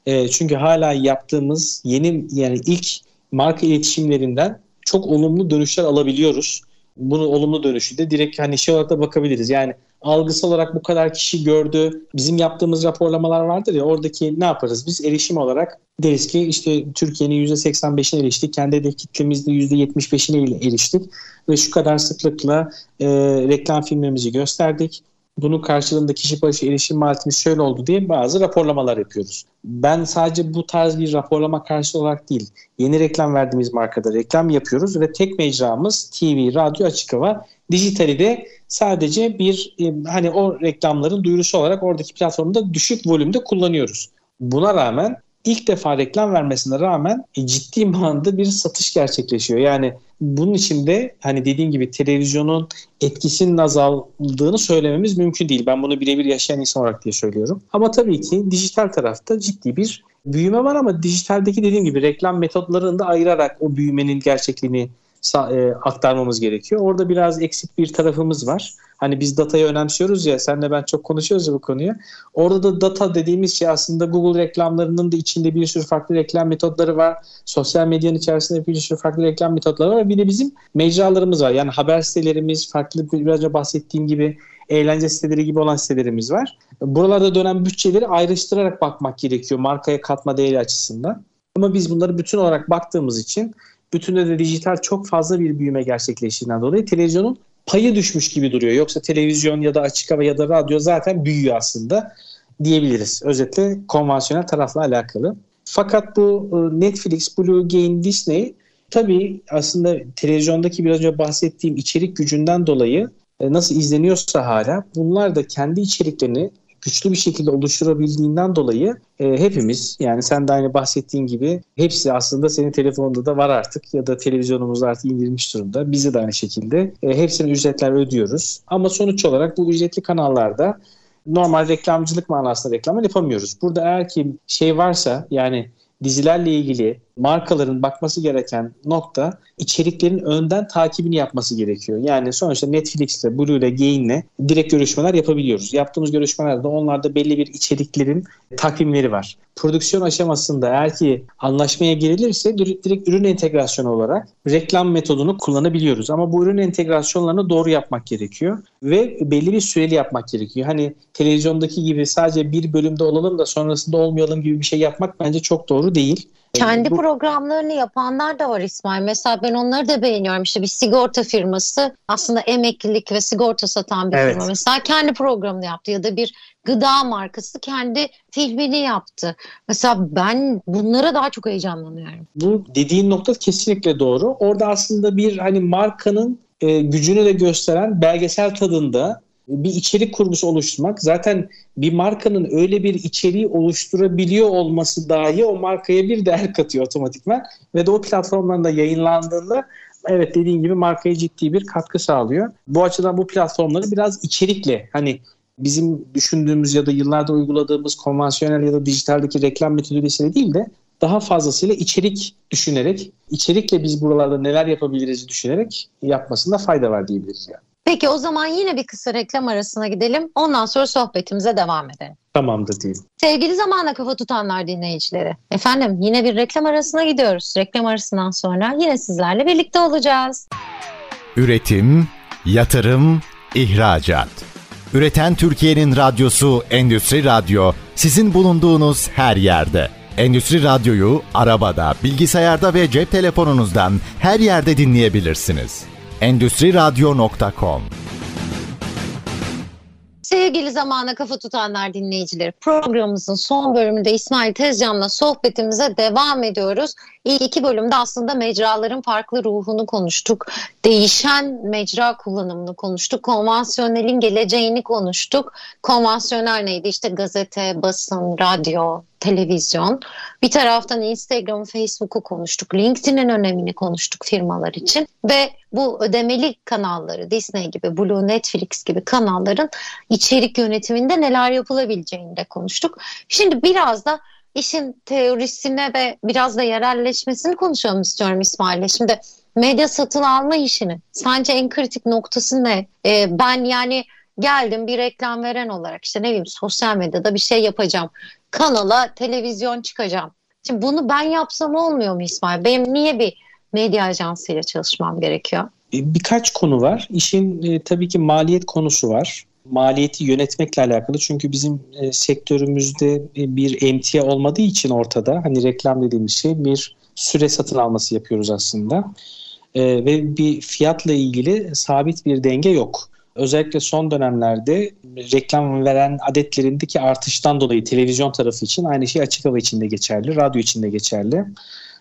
E, çünkü hala yaptığımız yeni yani ilk marka iletişimlerinden çok olumlu dönüşler alabiliyoruz. Bunu olumlu dönüşü de direkt hani şey olarak da bakabiliriz. Yani algısal olarak bu kadar kişi gördü. Bizim yaptığımız raporlamalar vardır ya oradaki ne yaparız? Biz erişim olarak deriz ki işte Türkiye'nin %85'ine eriştik. Kendi hedef kitlemizde %75'ine eriştik. Ve şu kadar sıklıkla e, reklam filmlerimizi gösterdik bunun karşılığında kişi başı erişim maliyetimiz şöyle oldu diye bazı raporlamalar yapıyoruz. Ben sadece bu tarz bir raporlama karşı olarak değil, yeni reklam verdiğimiz markada reklam yapıyoruz ve tek mecramız TV, radyo, açık hava. Dijitali de sadece bir e, hani o reklamların duyurusu olarak oradaki platformda düşük volümde kullanıyoruz. Buna rağmen ilk defa reklam vermesine rağmen e, ciddi manada bir satış gerçekleşiyor. Yani bunun içinde hani dediğim gibi televizyonun etkisinin azaldığını söylememiz mümkün değil. Ben bunu birebir yaşayan insan olarak diye söylüyorum. Ama tabii ki dijital tarafta ciddi bir büyüme var ama dijitaldeki dediğim gibi reklam metotlarını da ayırarak o büyümenin gerçekliğini e, aktarmamız gerekiyor. Orada biraz eksik bir tarafımız var. Hani biz datayı önemsiyoruz ya senle ben çok konuşuyoruz ya bu konuyu. Orada da data dediğimiz şey aslında Google reklamlarının da içinde bir sürü farklı reklam metotları var. Sosyal medyanın içerisinde bir sürü farklı reklam metotları var. Bir de bizim mecralarımız var. Yani haber sitelerimiz, farklı biraz önce bahsettiğim gibi eğlence siteleri gibi olan sitelerimiz var. Buralarda dönen bütçeleri ayrıştırarak bakmak gerekiyor markaya katma değeri açısından. Ama biz bunları bütün olarak baktığımız için bütünde de dijital çok fazla bir büyüme gerçekleştiğinden dolayı televizyonun payı düşmüş gibi duruyor. Yoksa televizyon ya da açık hava ya da radyo zaten büyüyor aslında diyebiliriz. Özetle konvansiyonel tarafla alakalı. Fakat bu e, Netflix, Blue Gain, Disney tabii aslında televizyondaki biraz önce bahsettiğim içerik gücünden dolayı e, nasıl izleniyorsa hala bunlar da kendi içeriklerini güçlü bir şekilde oluşturabildiğinden dolayı e, hepimiz yani sen de aynı bahsettiğin gibi hepsi aslında senin telefonunda da var artık ya da televizyonumuzda artık indirilmiş durumda. Bizi de aynı şekilde e, hepsine ücretler ödüyoruz. Ama sonuç olarak bu ücretli kanallarda normal reklamcılık manasında reklam yapamıyoruz. Burada eğer ki şey varsa yani dizilerle ilgili markaların bakması gereken nokta içeriklerin önden takibini yapması gerekiyor. Yani sonuçta Netflix'te, Blue'le, Gain'le direkt görüşmeler yapabiliyoruz. Yaptığımız görüşmelerde onlarda belli bir içeriklerin takvimleri var. Prodüksiyon aşamasında eğer ki anlaşmaya girilirse direkt ürün entegrasyonu olarak reklam metodunu kullanabiliyoruz. Ama bu ürün entegrasyonlarını doğru yapmak gerekiyor ve belli bir süreli yapmak gerekiyor. Hani televizyondaki gibi sadece bir bölümde olalım da sonrasında olmayalım gibi bir şey yapmak bence çok doğru değil. Kendi bu... programlarını yapanlar da var İsmail. Mesela ben onları da beğeniyorum. İşte bir sigorta firması aslında emeklilik ve sigorta satan bir evet. firma. Mesela kendi programını yaptı ya da bir gıda markası kendi filmini yaptı. Mesela ben bunlara daha çok heyecanlanıyorum. Bu dediğin nokta kesinlikle doğru. Orada aslında bir hani markanın e, gücünü de gösteren belgesel tadında bir içerik kurgusu oluşturmak. Zaten bir markanın öyle bir içeriği oluşturabiliyor olması dahi o markaya bir değer katıyor otomatikman. Ve de o platformlarında yayınlandığında evet dediğin gibi markaya ciddi bir katkı sağlıyor. Bu açıdan bu platformları biraz içerikle hani bizim düşündüğümüz ya da yıllarda uyguladığımız konvansiyonel ya da dijitaldeki reklam metodolojisiyle değil de daha fazlasıyla içerik düşünerek, içerikle biz buralarda neler yapabiliriz düşünerek yapmasında fayda var diyebiliriz yani. Peki o zaman yine bir kısa reklam arasına gidelim. Ondan sonra sohbetimize devam edelim. Tamamdır diyeyim. Sevgili zamana kafa tutanlar dinleyicileri. Efendim yine bir reklam arasına gidiyoruz. Reklam arasından sonra yine sizlerle birlikte olacağız. Üretim, yatırım, ihracat. Üreten Türkiye'nin radyosu Endüstri Radyo sizin bulunduğunuz her yerde. Endüstri Radyo'yu arabada, bilgisayarda ve cep telefonunuzdan her yerde dinleyebilirsiniz endüstriradyo.com Sevgili zamana kafa tutanlar dinleyicileri programımızın son bölümünde İsmail Tezcan'la sohbetimize devam ediyoruz. İlk iki bölümde aslında mecraların farklı ruhunu konuştuk. Değişen mecra kullanımını konuştuk. Konvansiyonelin geleceğini konuştuk. Konvansiyonel neydi? İşte gazete, basın, radyo, televizyon. Bir taraftan Instagram, Facebook'u konuştuk. LinkedIn'in önemini konuştuk firmalar için. Ve bu ödemeli kanalları Disney gibi, Blue, Netflix gibi kanalların içerik yönetiminde neler yapılabileceğini de konuştuk. Şimdi biraz da işin teorisine ve biraz da yerelleşmesini konuşalım istiyorum İsmail'le. Şimdi medya satın alma işinin sence en kritik noktası ne? Ee, ben yani geldim bir reklam veren olarak işte ne bileyim sosyal medyada bir şey yapacağım. Kanala televizyon çıkacağım. Şimdi bunu ben yapsam olmuyor mu İsmail? Benim niye bir medya ajansıyla çalışmam gerekiyor? E, birkaç konu var. İşin e, tabii ki maliyet konusu var. Maliyeti yönetmekle alakalı çünkü bizim e, sektörümüzde e, bir emtia olmadığı için ortada hani reklam dediğimiz şey bir süre satın alması yapıyoruz aslında. E, ve bir fiyatla ilgili sabit bir denge yok. Özellikle son dönemlerde reklam veren adetlerindeki artıştan dolayı televizyon tarafı için aynı şey açık hava için de geçerli, radyo için de geçerli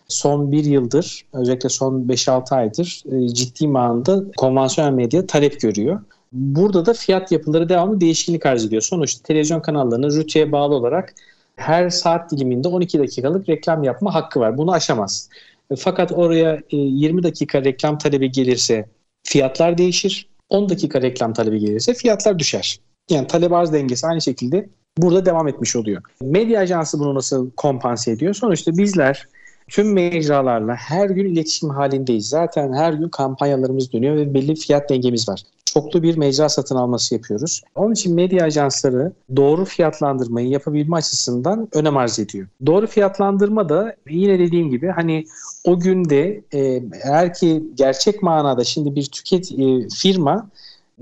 son bir yıldır özellikle son 5-6 aydır e, ciddi manada konvansiyonel medya talep görüyor. Burada da fiyat yapıları devamlı değişiklik arz ediyor. Sonuçta televizyon kanallarının rütüye bağlı olarak her saat diliminde 12 dakikalık reklam yapma hakkı var. Bunu aşamaz. E, fakat oraya 20 e, dakika reklam talebi gelirse fiyatlar değişir. 10 dakika reklam talebi gelirse fiyatlar düşer. Yani talep arz dengesi aynı şekilde burada devam etmiş oluyor. Medya ajansı bunu nasıl kompanse ediyor? Sonuçta bizler tüm mecralarla her gün iletişim halindeyiz. Zaten her gün kampanyalarımız dönüyor ve belli fiyat dengemiz var. Çoklu bir mecra satın alması yapıyoruz. Onun için medya ajansları doğru fiyatlandırmayı yapabilme açısından önem arz ediyor. Doğru fiyatlandırma da yine dediğim gibi hani o günde e, eğer ki gerçek manada şimdi bir tüket e, firma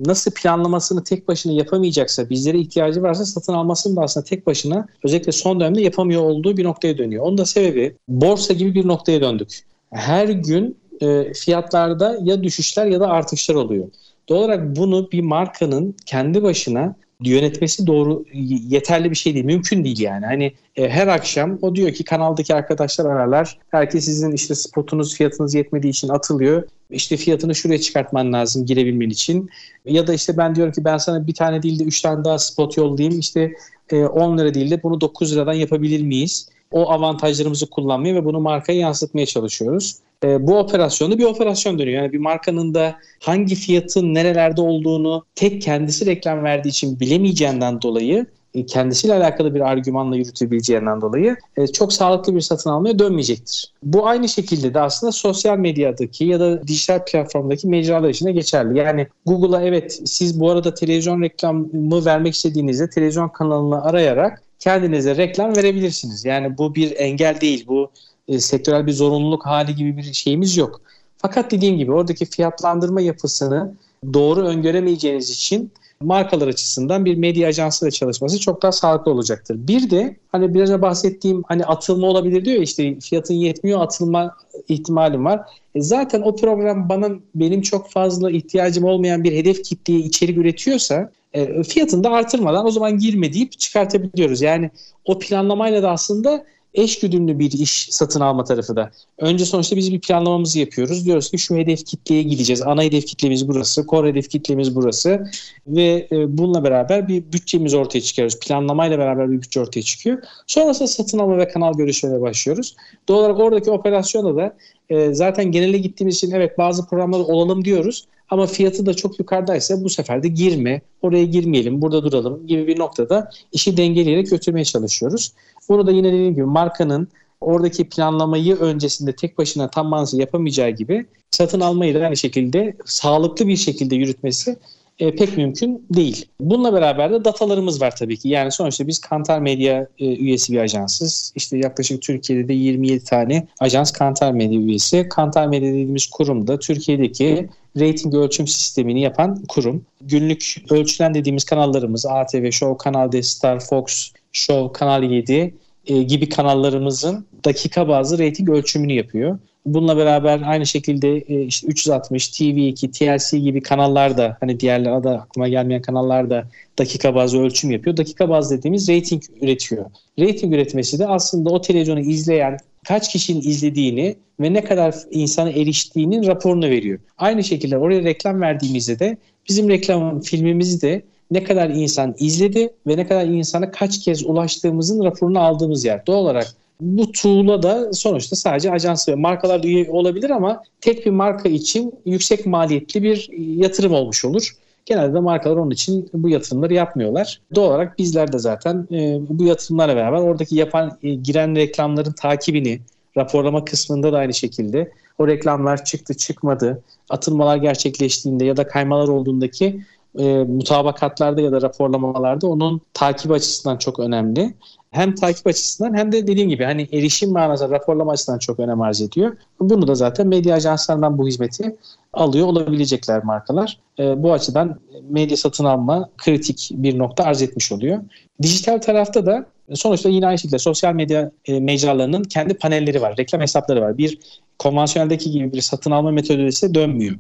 nasıl planlamasını tek başına yapamayacaksa, bizlere ihtiyacı varsa satın almasını da aslında tek başına özellikle son dönemde yapamıyor olduğu bir noktaya dönüyor. Onun da sebebi borsa gibi bir noktaya döndük. Her gün e, fiyatlarda ya düşüşler ya da artışlar oluyor. Doğal olarak bunu bir markanın kendi başına yönetmesi doğru yeterli bir şey değil. Mümkün değil yani. Hani e, her akşam o diyor ki kanaldaki arkadaşlar ararlar. Herkes sizin işte spotunuz fiyatınız yetmediği için atılıyor. İşte fiyatını şuraya çıkartman lazım girebilmen için. Ya da işte ben diyorum ki ben sana bir tane değil de üç tane daha spot yollayayım. İşte e, 10 lira değil de bunu 9 liradan yapabilir miyiz? O avantajlarımızı kullanmaya ve bunu markaya yansıtmaya çalışıyoruz e, bu operasyonu bir operasyon dönüyor. Yani bir markanın da hangi fiyatın nerelerde olduğunu tek kendisi reklam verdiği için bilemeyeceğinden dolayı e, kendisiyle alakalı bir argümanla yürütebileceğinden dolayı e, çok sağlıklı bir satın almaya dönmeyecektir. Bu aynı şekilde de aslında sosyal medyadaki ya da dijital platformdaki mecralar için de geçerli. Yani Google'a evet siz bu arada televizyon reklamı vermek istediğinizde televizyon kanalını arayarak kendinize reklam verebilirsiniz. Yani bu bir engel değil. Bu e, sektörel bir zorunluluk hali gibi bir şeyimiz yok. Fakat dediğim gibi oradaki fiyatlandırma yapısını doğru öngöremeyeceğiniz için markalar açısından bir medya ajansıyla çalışması çok daha sağlıklı olacaktır. Bir de hani biraz önce bahsettiğim hani atılma olabilir diyor ya işte fiyatın yetmiyor atılma ihtimalim var. E zaten o program bana benim çok fazla ihtiyacım olmayan bir hedef kitleye içerik üretiyorsa e, fiyatını da artırmadan o zaman girme deyip çıkartabiliyoruz. Yani o planlamayla da aslında eşgüdümlü bir iş satın alma tarafı da. Önce sonuçta biz bir planlamamızı yapıyoruz. Diyoruz ki şu hedef kitleye gideceğiz. Ana hedef kitlemiz burası, core hedef kitlemiz burası ve e, bununla beraber bir bütçemiz ortaya çıkarıyoruz. Planlamayla beraber bir bütçe ortaya çıkıyor. Sonrasında satın alma ve kanal görüşmelerine başlıyoruz. Doğal olarak oradaki operasyonda da e, zaten genele gittiğimiz için evet bazı programlarda olalım diyoruz. Ama fiyatı da çok yukarıdaysa bu sefer de girme, oraya girmeyelim, burada duralım gibi bir noktada işi dengeleyerek götürmeye çalışıyoruz. Bunu da yine dediğim gibi markanın oradaki planlamayı öncesinde tek başına tam manası yapamayacağı gibi satın almayı da aynı şekilde sağlıklı bir şekilde yürütmesi e, pek mümkün değil. Bununla beraber de datalarımız var tabii ki. Yani sonuçta biz Kantar Medya e, üyesi bir ajansız. İşte yaklaşık Türkiye'de de 27 tane ajans Kantar Medya üyesi. Kantar Medya dediğimiz kurum da Türkiye'deki rating ölçüm sistemini yapan kurum. Günlük ölçülen dediğimiz kanallarımız ATV, Show, Kanal D, Star, Fox, Show, Kanal 7 e, gibi kanallarımızın dakika bazı rating ölçümünü yapıyor. Bununla beraber aynı şekilde e, işte 360, TV2, TLC gibi kanallar da hani diğerler adı aklıma gelmeyen kanallar da dakika bazı ölçüm yapıyor. Dakika bazı dediğimiz rating üretiyor. Rating üretmesi de aslında o televizyonu izleyen kaç kişinin izlediğini ve ne kadar insana eriştiğinin raporunu veriyor. Aynı şekilde oraya reklam verdiğimizde de bizim reklam filmimizi de ne kadar insan izledi ve ne kadar insana kaç kez ulaştığımızın raporunu aldığımız yer. Doğal olarak bu tool'a da sonuçta sadece ajans ve markalar üye olabilir ama tek bir marka için yüksek maliyetli bir yatırım olmuş olur. Genelde de markalar onun için bu yatırımları yapmıyorlar. Doğal olarak bizler de zaten e, bu yatırımlarla beraber oradaki yapan e, giren reklamların takibini, raporlama kısmında da aynı şekilde o reklamlar çıktı çıkmadı, atılmalar gerçekleştiğinde ya da kaymalar olduğundaki e, mutabakatlarda ya da raporlamalarda onun takip açısından çok önemli. hem takip açısından hem de dediğim gibi hani erişim manasında raporlama açısından çok önem arz ediyor. Bunu da zaten medya ajanslarından bu hizmeti alıyor olabilecekler markalar. E, bu açıdan medya satın alma kritik bir nokta arz etmiş oluyor. Dijital tarafta da sonuçta yine aynı şekilde sosyal medya e, mecralarının kendi panelleri var, reklam hesapları var. Bir konvansiyoneldeki gibi bir satın alma metodolojisi dönmüyor.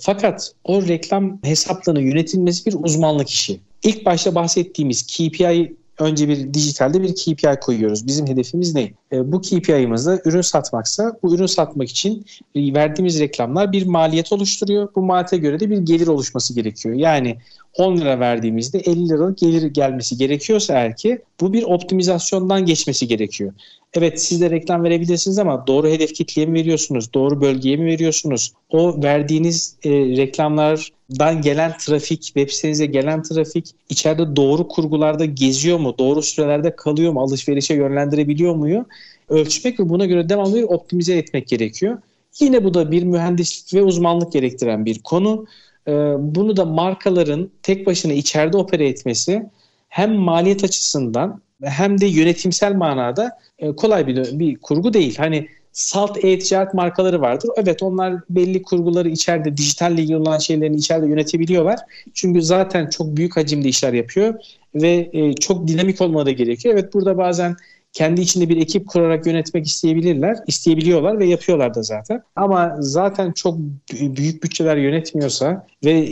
Fakat o reklam hesaplarının yönetilmesi bir uzmanlık işi. İlk başta bahsettiğimiz KPI önce bir dijitalde bir KPI koyuyoruz. Bizim hedefimiz ne? E, bu KPI'miz de ürün satmaksa bu ürün satmak için verdiğimiz reklamlar bir maliyet oluşturuyor. Bu maliyete göre de bir gelir oluşması gerekiyor. Yani 10 lira verdiğimizde 50 liralık gelir gelmesi gerekiyorsa eğer ki bu bir optimizasyondan geçmesi gerekiyor. Evet siz de reklam verebilirsiniz ama doğru hedef kitleye mi veriyorsunuz? Doğru bölgeye mi veriyorsunuz? O verdiğiniz e, reklamlardan gelen trafik, web sitenize gelen trafik içeride doğru kurgularda geziyor mu? Doğru sürelerde kalıyor mu? Alışverişe yönlendirebiliyor muyu? Ölçmek ve buna göre devamlı bir optimize etmek gerekiyor. Yine bu da bir mühendislik ve uzmanlık gerektiren bir konu. Ee, bunu da markaların tek başına içeride opere etmesi hem maliyet açısından hem de yönetimsel manada e, kolay bir, bir kurgu değil. Hani salt e-ticaret markaları vardır. Evet onlar belli kurguları içeride dijitalle ilgili olan şeylerini içeride yönetebiliyorlar. Çünkü zaten çok büyük hacimde işler yapıyor ve e, çok dinamik olmaları gerekiyor. Evet burada bazen kendi içinde bir ekip kurarak yönetmek isteyebilirler, isteyebiliyorlar ve yapıyorlar da zaten. Ama zaten çok büyük bütçeler yönetmiyorsa ve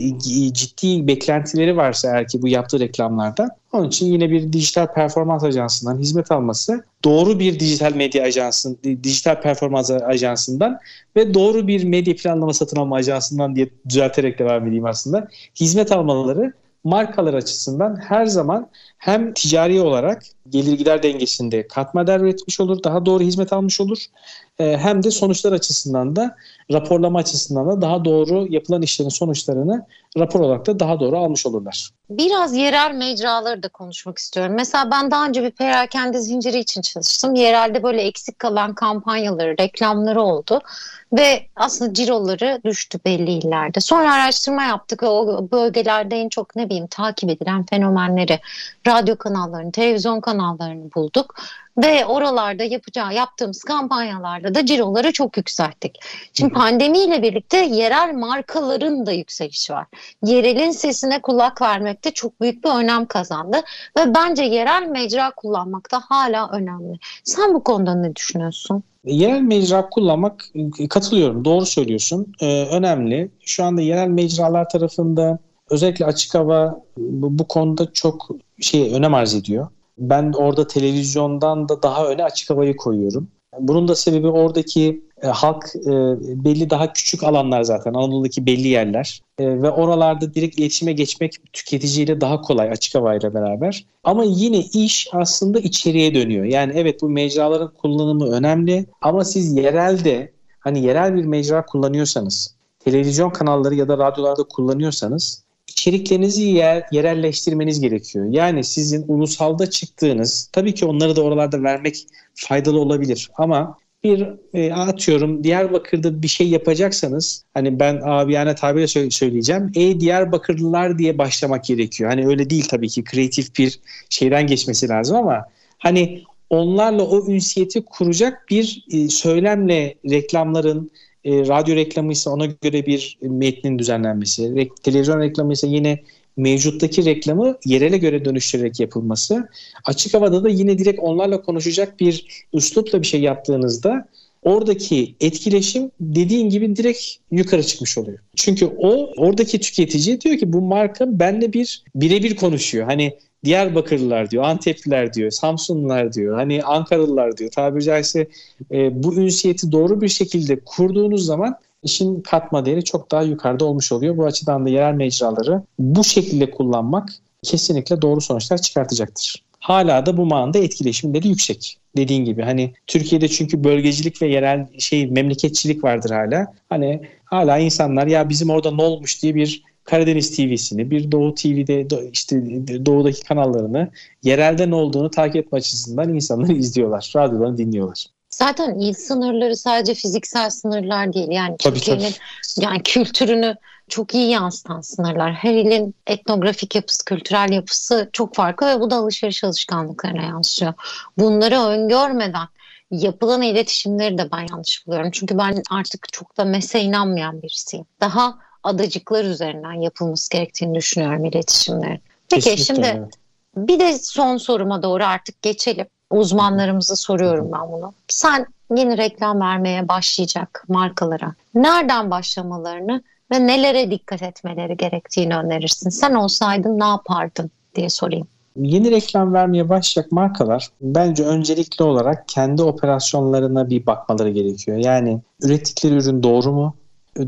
ciddi beklentileri varsa eğer ki bu yaptığı reklamlarda onun için yine bir dijital performans ajansından hizmet alması, doğru bir dijital medya ajansın, dijital performans ajansından ve doğru bir medya planlama satın alma ajansından diye düzelterek devam edeyim aslında. Hizmet almaları markalar açısından her zaman hem ticari olarak gelir gider dengesinde katma değer üretmiş olur, daha doğru hizmet almış olur. E, hem de sonuçlar açısından da raporlama açısından da daha doğru yapılan işlerin sonuçlarını rapor olarak da daha doğru almış olurlar. Biraz yerel mecraları da konuşmak istiyorum. Mesela ben daha önce bir perakende zinciri için çalıştım. Yerelde böyle eksik kalan kampanyaları, reklamları oldu ve aslında ciroları düştü belli illerde. Sonra araştırma yaptık ve o bölgelerde en çok ne bileyim takip edilen fenomenleri, radyo kanallarını, televizyon kanallarını bulduk ve oralarda yapacağı yaptığımız kampanyalarda da ciroları çok yükselttik. Şimdi pandemiyle birlikte yerel markaların da yükselişi var. Yerelin sesine kulak vermekte çok büyük bir önem kazandı ve bence yerel mecra kullanmak da hala önemli. Sen bu konuda ne düşünüyorsun? Yerel mecra kullanmak katılıyorum. Doğru söylüyorsun. Ee, önemli. Şu anda yerel mecralar tarafında özellikle açık hava bu, bu konuda çok şey önem arz ediyor. Ben orada televizyondan da daha öne açık havayı koyuyorum. Bunun da sebebi oradaki e, halk e, belli daha küçük alanlar zaten Anadolu'daki belli yerler e, ve oralarda direkt iletişime geçmek tüketiciyle daha kolay açık havayla beraber. Ama yine iş aslında içeriye dönüyor. Yani evet bu mecraların kullanımı önemli ama siz yerelde hani yerel bir mecra kullanıyorsanız televizyon kanalları ya da radyolarda kullanıyorsanız içeriklerinizi yer, yerelleştirmeniz gerekiyor. Yani sizin ulusalda çıktığınız, tabii ki onları da oralarda vermek faydalı olabilir ama bir e, atıyorum Diyarbakır'da bir şey yapacaksanız hani ben abiyane tabirle söyleyeceğim. Ey Diyarbakırlılar diye başlamak gerekiyor. Hani öyle değil tabii ki kreatif bir şeyden geçmesi lazım ama hani onlarla o ünsiyeti kuracak bir e, söylemle reklamların e, radyo reklamı ise ona göre bir metnin düzenlenmesi, re- televizyon reklamı ise yine mevcuttaki reklamı yerele göre dönüştürerek yapılması. Açık havada da yine direkt onlarla konuşacak bir üslupla bir şey yaptığınızda oradaki etkileşim dediğin gibi direkt yukarı çıkmış oluyor. Çünkü o oradaki tüketici diyor ki bu marka benle bir birebir konuşuyor. Hani Diyarbakırlılar diyor, Antepliler diyor, Samsunlular diyor, hani Ankaralılar diyor. Tabiri caizse e, bu ünsiyeti doğru bir şekilde kurduğunuz zaman işin katma değeri çok daha yukarıda olmuş oluyor. Bu açıdan da yerel mecraları bu şekilde kullanmak kesinlikle doğru sonuçlar çıkartacaktır. Hala da bu manada etkileşimleri yüksek. Dediğin gibi hani Türkiye'de çünkü bölgecilik ve yerel şey memleketçilik vardır hala. Hani hala insanlar ya bizim orada ne olmuş diye bir Karadeniz TV'sini, bir Doğu TV'de işte Doğu'daki kanallarını yerelde ne olduğunu takip etme açısından insanlar izliyorlar, radyolarını dinliyorlar. Zaten il sınırları sadece fiziksel sınırlar değil. Yani Türkiye'nin yani kültürünü çok iyi yansıtan sınırlar. Her ilin etnografik yapısı, kültürel yapısı çok farklı ve bu da alışveriş alışkanlıklarına yansıyor. Bunları öngörmeden yapılan iletişimleri de ben yanlış buluyorum. Çünkü ben artık çok da mesleğe inanmayan birisiyim. Daha adacıklar üzerinden yapılması gerektiğini düşünüyorum iletişimlerin. Peki Kesinlikle, şimdi bir de son soruma doğru artık geçelim. Uzmanlarımıza soruyorum ben bunu. Sen yeni reklam vermeye başlayacak markalara nereden başlamalarını ve nelere dikkat etmeleri gerektiğini önerirsin? Sen olsaydın ne yapardın diye sorayım. Yeni reklam vermeye başlayacak markalar bence öncelikli olarak kendi operasyonlarına bir bakmaları gerekiyor. Yani ürettikleri ürün doğru mu?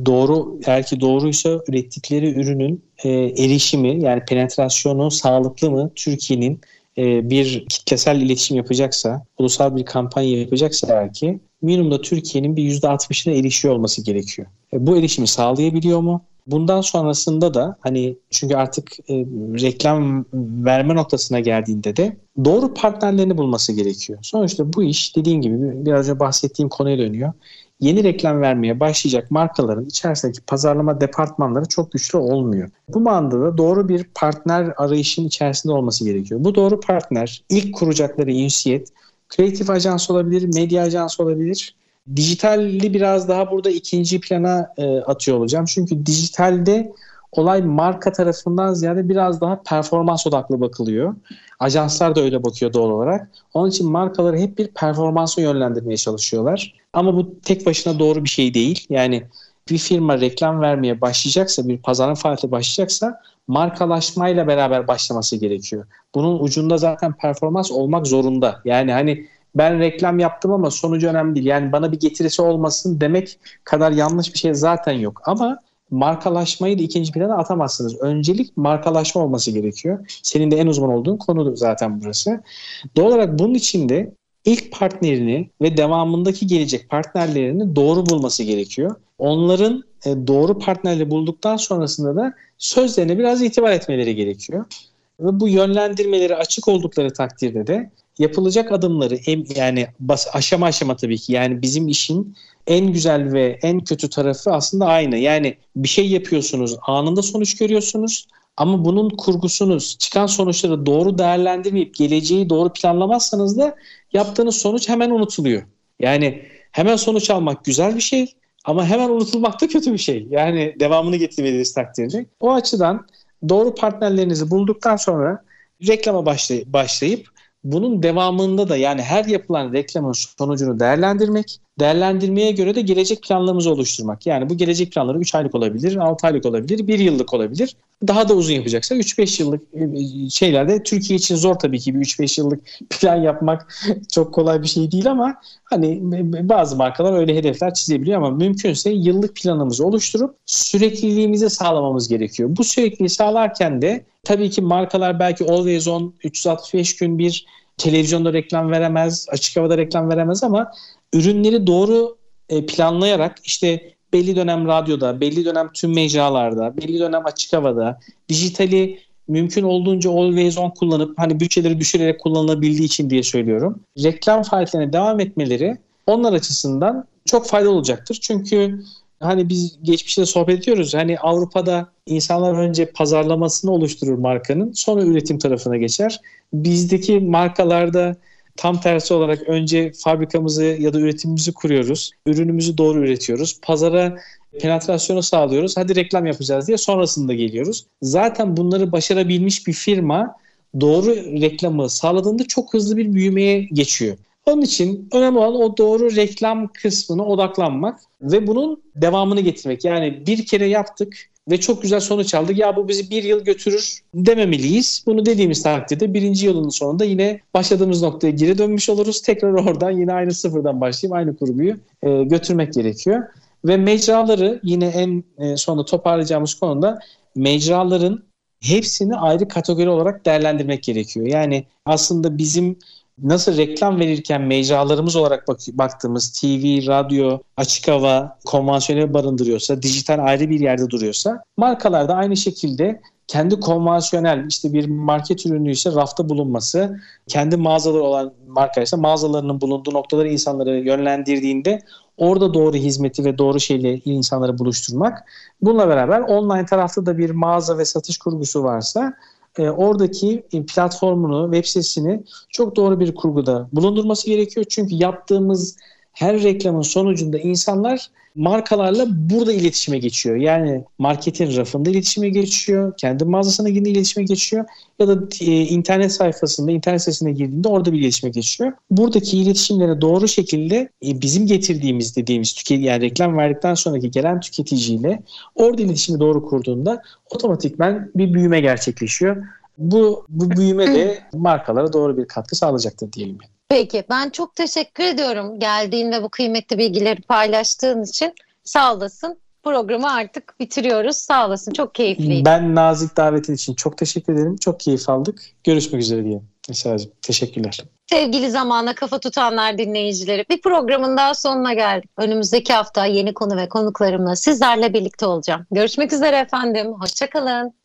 Doğru eğer ki doğruysa ürettikleri ürünün e, erişimi yani penetrasyonu sağlıklı mı? Türkiye'nin e, bir kitlesel iletişim yapacaksa, ulusal bir kampanya yapacaksa eğer ki minimumda Türkiye'nin bir %60'ına erişiyor olması gerekiyor. E, bu erişimi sağlayabiliyor mu? Bundan sonrasında da hani çünkü artık e, reklam verme noktasına geldiğinde de doğru partnerlerini bulması gerekiyor. Sonuçta bu iş dediğim gibi biraz önce bahsettiğim konuya dönüyor. Yeni reklam vermeye başlayacak markaların içerisindeki pazarlama departmanları çok güçlü olmuyor. Bu manada doğru bir partner arayışın içerisinde olması gerekiyor. Bu doğru partner ilk kuracakları ünsiyet kreatif ajans olabilir, medya ajans olabilir Dijitalli biraz daha burada ikinci plana e, atıyor olacağım. Çünkü dijitalde olay marka tarafından ziyade biraz daha performans odaklı bakılıyor. Ajanslar da öyle bakıyor doğal olarak. Onun için markaları hep bir performansa yönlendirmeye çalışıyorlar. Ama bu tek başına doğru bir şey değil. Yani bir firma reklam vermeye başlayacaksa, bir pazarın faaliyeti başlayacaksa markalaşmayla beraber başlaması gerekiyor. Bunun ucunda zaten performans olmak zorunda. Yani hani ben reklam yaptım ama sonucu önemli değil. Yani bana bir getirisi olmasın demek kadar yanlış bir şey zaten yok. Ama markalaşmayı da ikinci plana atamazsınız. Öncelik markalaşma olması gerekiyor. Senin de en uzman olduğun konu zaten burası. Doğal olarak bunun için de ilk partnerini ve devamındaki gelecek partnerlerini doğru bulması gerekiyor. Onların e, doğru partnerle bulduktan sonrasında da sözlerine biraz itibar etmeleri gerekiyor. Ve bu yönlendirmeleri açık oldukları takdirde de yapılacak adımları yani bas, aşama aşama tabii ki yani bizim işin en güzel ve en kötü tarafı aslında aynı. Yani bir şey yapıyorsunuz, anında sonuç görüyorsunuz ama bunun kurgusunuz, çıkan sonuçları doğru değerlendirmeyip geleceği doğru planlamazsanız da yaptığınız sonuç hemen unutuluyor. Yani hemen sonuç almak güzel bir şey ama hemen unutulmak da kötü bir şey. Yani devamını getirmediğiniz takdirde. O açıdan doğru partnerlerinizi bulduktan sonra reklama başlayıp bunun devamında da yani her yapılan reklamın sonucunu değerlendirmek, değerlendirmeye göre de gelecek planlarımızı oluşturmak. Yani bu gelecek planları 3 aylık olabilir, 6 aylık olabilir, 1 yıllık olabilir. Daha da uzun yapacaksa 3-5 yıllık e, şeylerde Türkiye için zor tabii ki bir 3-5 yıllık plan yapmak çok kolay bir şey değil ama hani bazı markalar öyle hedefler çizebiliyor ama mümkünse yıllık planımızı oluşturup sürekliliğimizi sağlamamız gerekiyor. Bu sürekliliği sağlarken de tabii ki markalar belki always on 365 gün bir televizyonda reklam veremez, açık havada reklam veremez ama ürünleri doğru e, planlayarak işte belli dönem radyoda, belli dönem tüm mecralarda, belli dönem açık havada, dijitali mümkün olduğunca always on kullanıp hani bütçeleri düşürerek kullanılabildiği için diye söylüyorum. Reklam faaliyetlerine devam etmeleri onlar açısından çok faydalı olacaktır. Çünkü hani biz geçmişte sohbet ediyoruz. Hani Avrupa'da insanlar önce pazarlamasını oluşturur markanın, sonra üretim tarafına geçer. Bizdeki markalarda tam tersi olarak önce fabrikamızı ya da üretimimizi kuruyoruz. Ürünümüzü doğru üretiyoruz. Pazara penetrasyonu sağlıyoruz. Hadi reklam yapacağız diye sonrasında geliyoruz. Zaten bunları başarabilmiş bir firma doğru reklamı sağladığında çok hızlı bir büyümeye geçiyor. Onun için önemli olan o doğru reklam kısmına odaklanmak ve bunun devamını getirmek. Yani bir kere yaptık ve çok güzel sonuç aldık. Ya bu bizi bir yıl götürür dememeliyiz. Bunu dediğimiz takdirde birinci yılın sonunda yine başladığımız noktaya geri dönmüş oluruz. Tekrar oradan yine aynı sıfırdan başlayıp aynı kurguyu e, götürmek gerekiyor. Ve mecraları yine en e, sonunda toparlayacağımız konuda mecraların hepsini ayrı kategori olarak değerlendirmek gerekiyor. Yani aslında bizim nasıl reklam verirken mecralarımız olarak bak- baktığımız TV, radyo, açık hava, konvansiyonel barındırıyorsa, dijital ayrı bir yerde duruyorsa markalar da aynı şekilde kendi konvansiyonel işte bir market ürünü ise rafta bulunması, kendi mağazaları olan marka ise mağazalarının bulunduğu noktaları insanları yönlendirdiğinde orada doğru hizmeti ve doğru şeyle insanları buluşturmak. Bununla beraber online tarafta da bir mağaza ve satış kurgusu varsa e, oradaki platformunu, web sitesini çok doğru bir kurguda bulundurması gerekiyor. Çünkü yaptığımız her reklamın sonucunda insanlar markalarla burada iletişime geçiyor. Yani marketin rafında iletişime geçiyor, kendi mağazasına girdiğinde iletişime geçiyor ya da e, internet sayfasında, internet sitesine girdiğinde orada bir iletişime geçiyor. Buradaki iletişimlere doğru şekilde e, bizim getirdiğimiz dediğimiz tüketici yani reklam verdikten sonraki gelen tüketiciyle orada iletişimi doğru kurduğunda otomatikman bir büyüme gerçekleşiyor. Bu, bu büyüme de markalara doğru bir katkı sağlayacaktır diyelim. Peki ben çok teşekkür ediyorum geldiğinde bu kıymetli bilgileri paylaştığın için. Sağ olasın. Programı artık bitiriyoruz. Sağ olasın. Çok keyifliydi. Ben nazik davetin için çok teşekkür ederim. Çok keyif aldık. Görüşmek üzere diyelim. Esra'cığım teşekkürler. Sevgili zamana kafa tutanlar dinleyicileri bir programın daha sonuna geldik. Önümüzdeki hafta yeni konu ve konuklarımla sizlerle birlikte olacağım. Görüşmek üzere efendim. Hoşçakalın.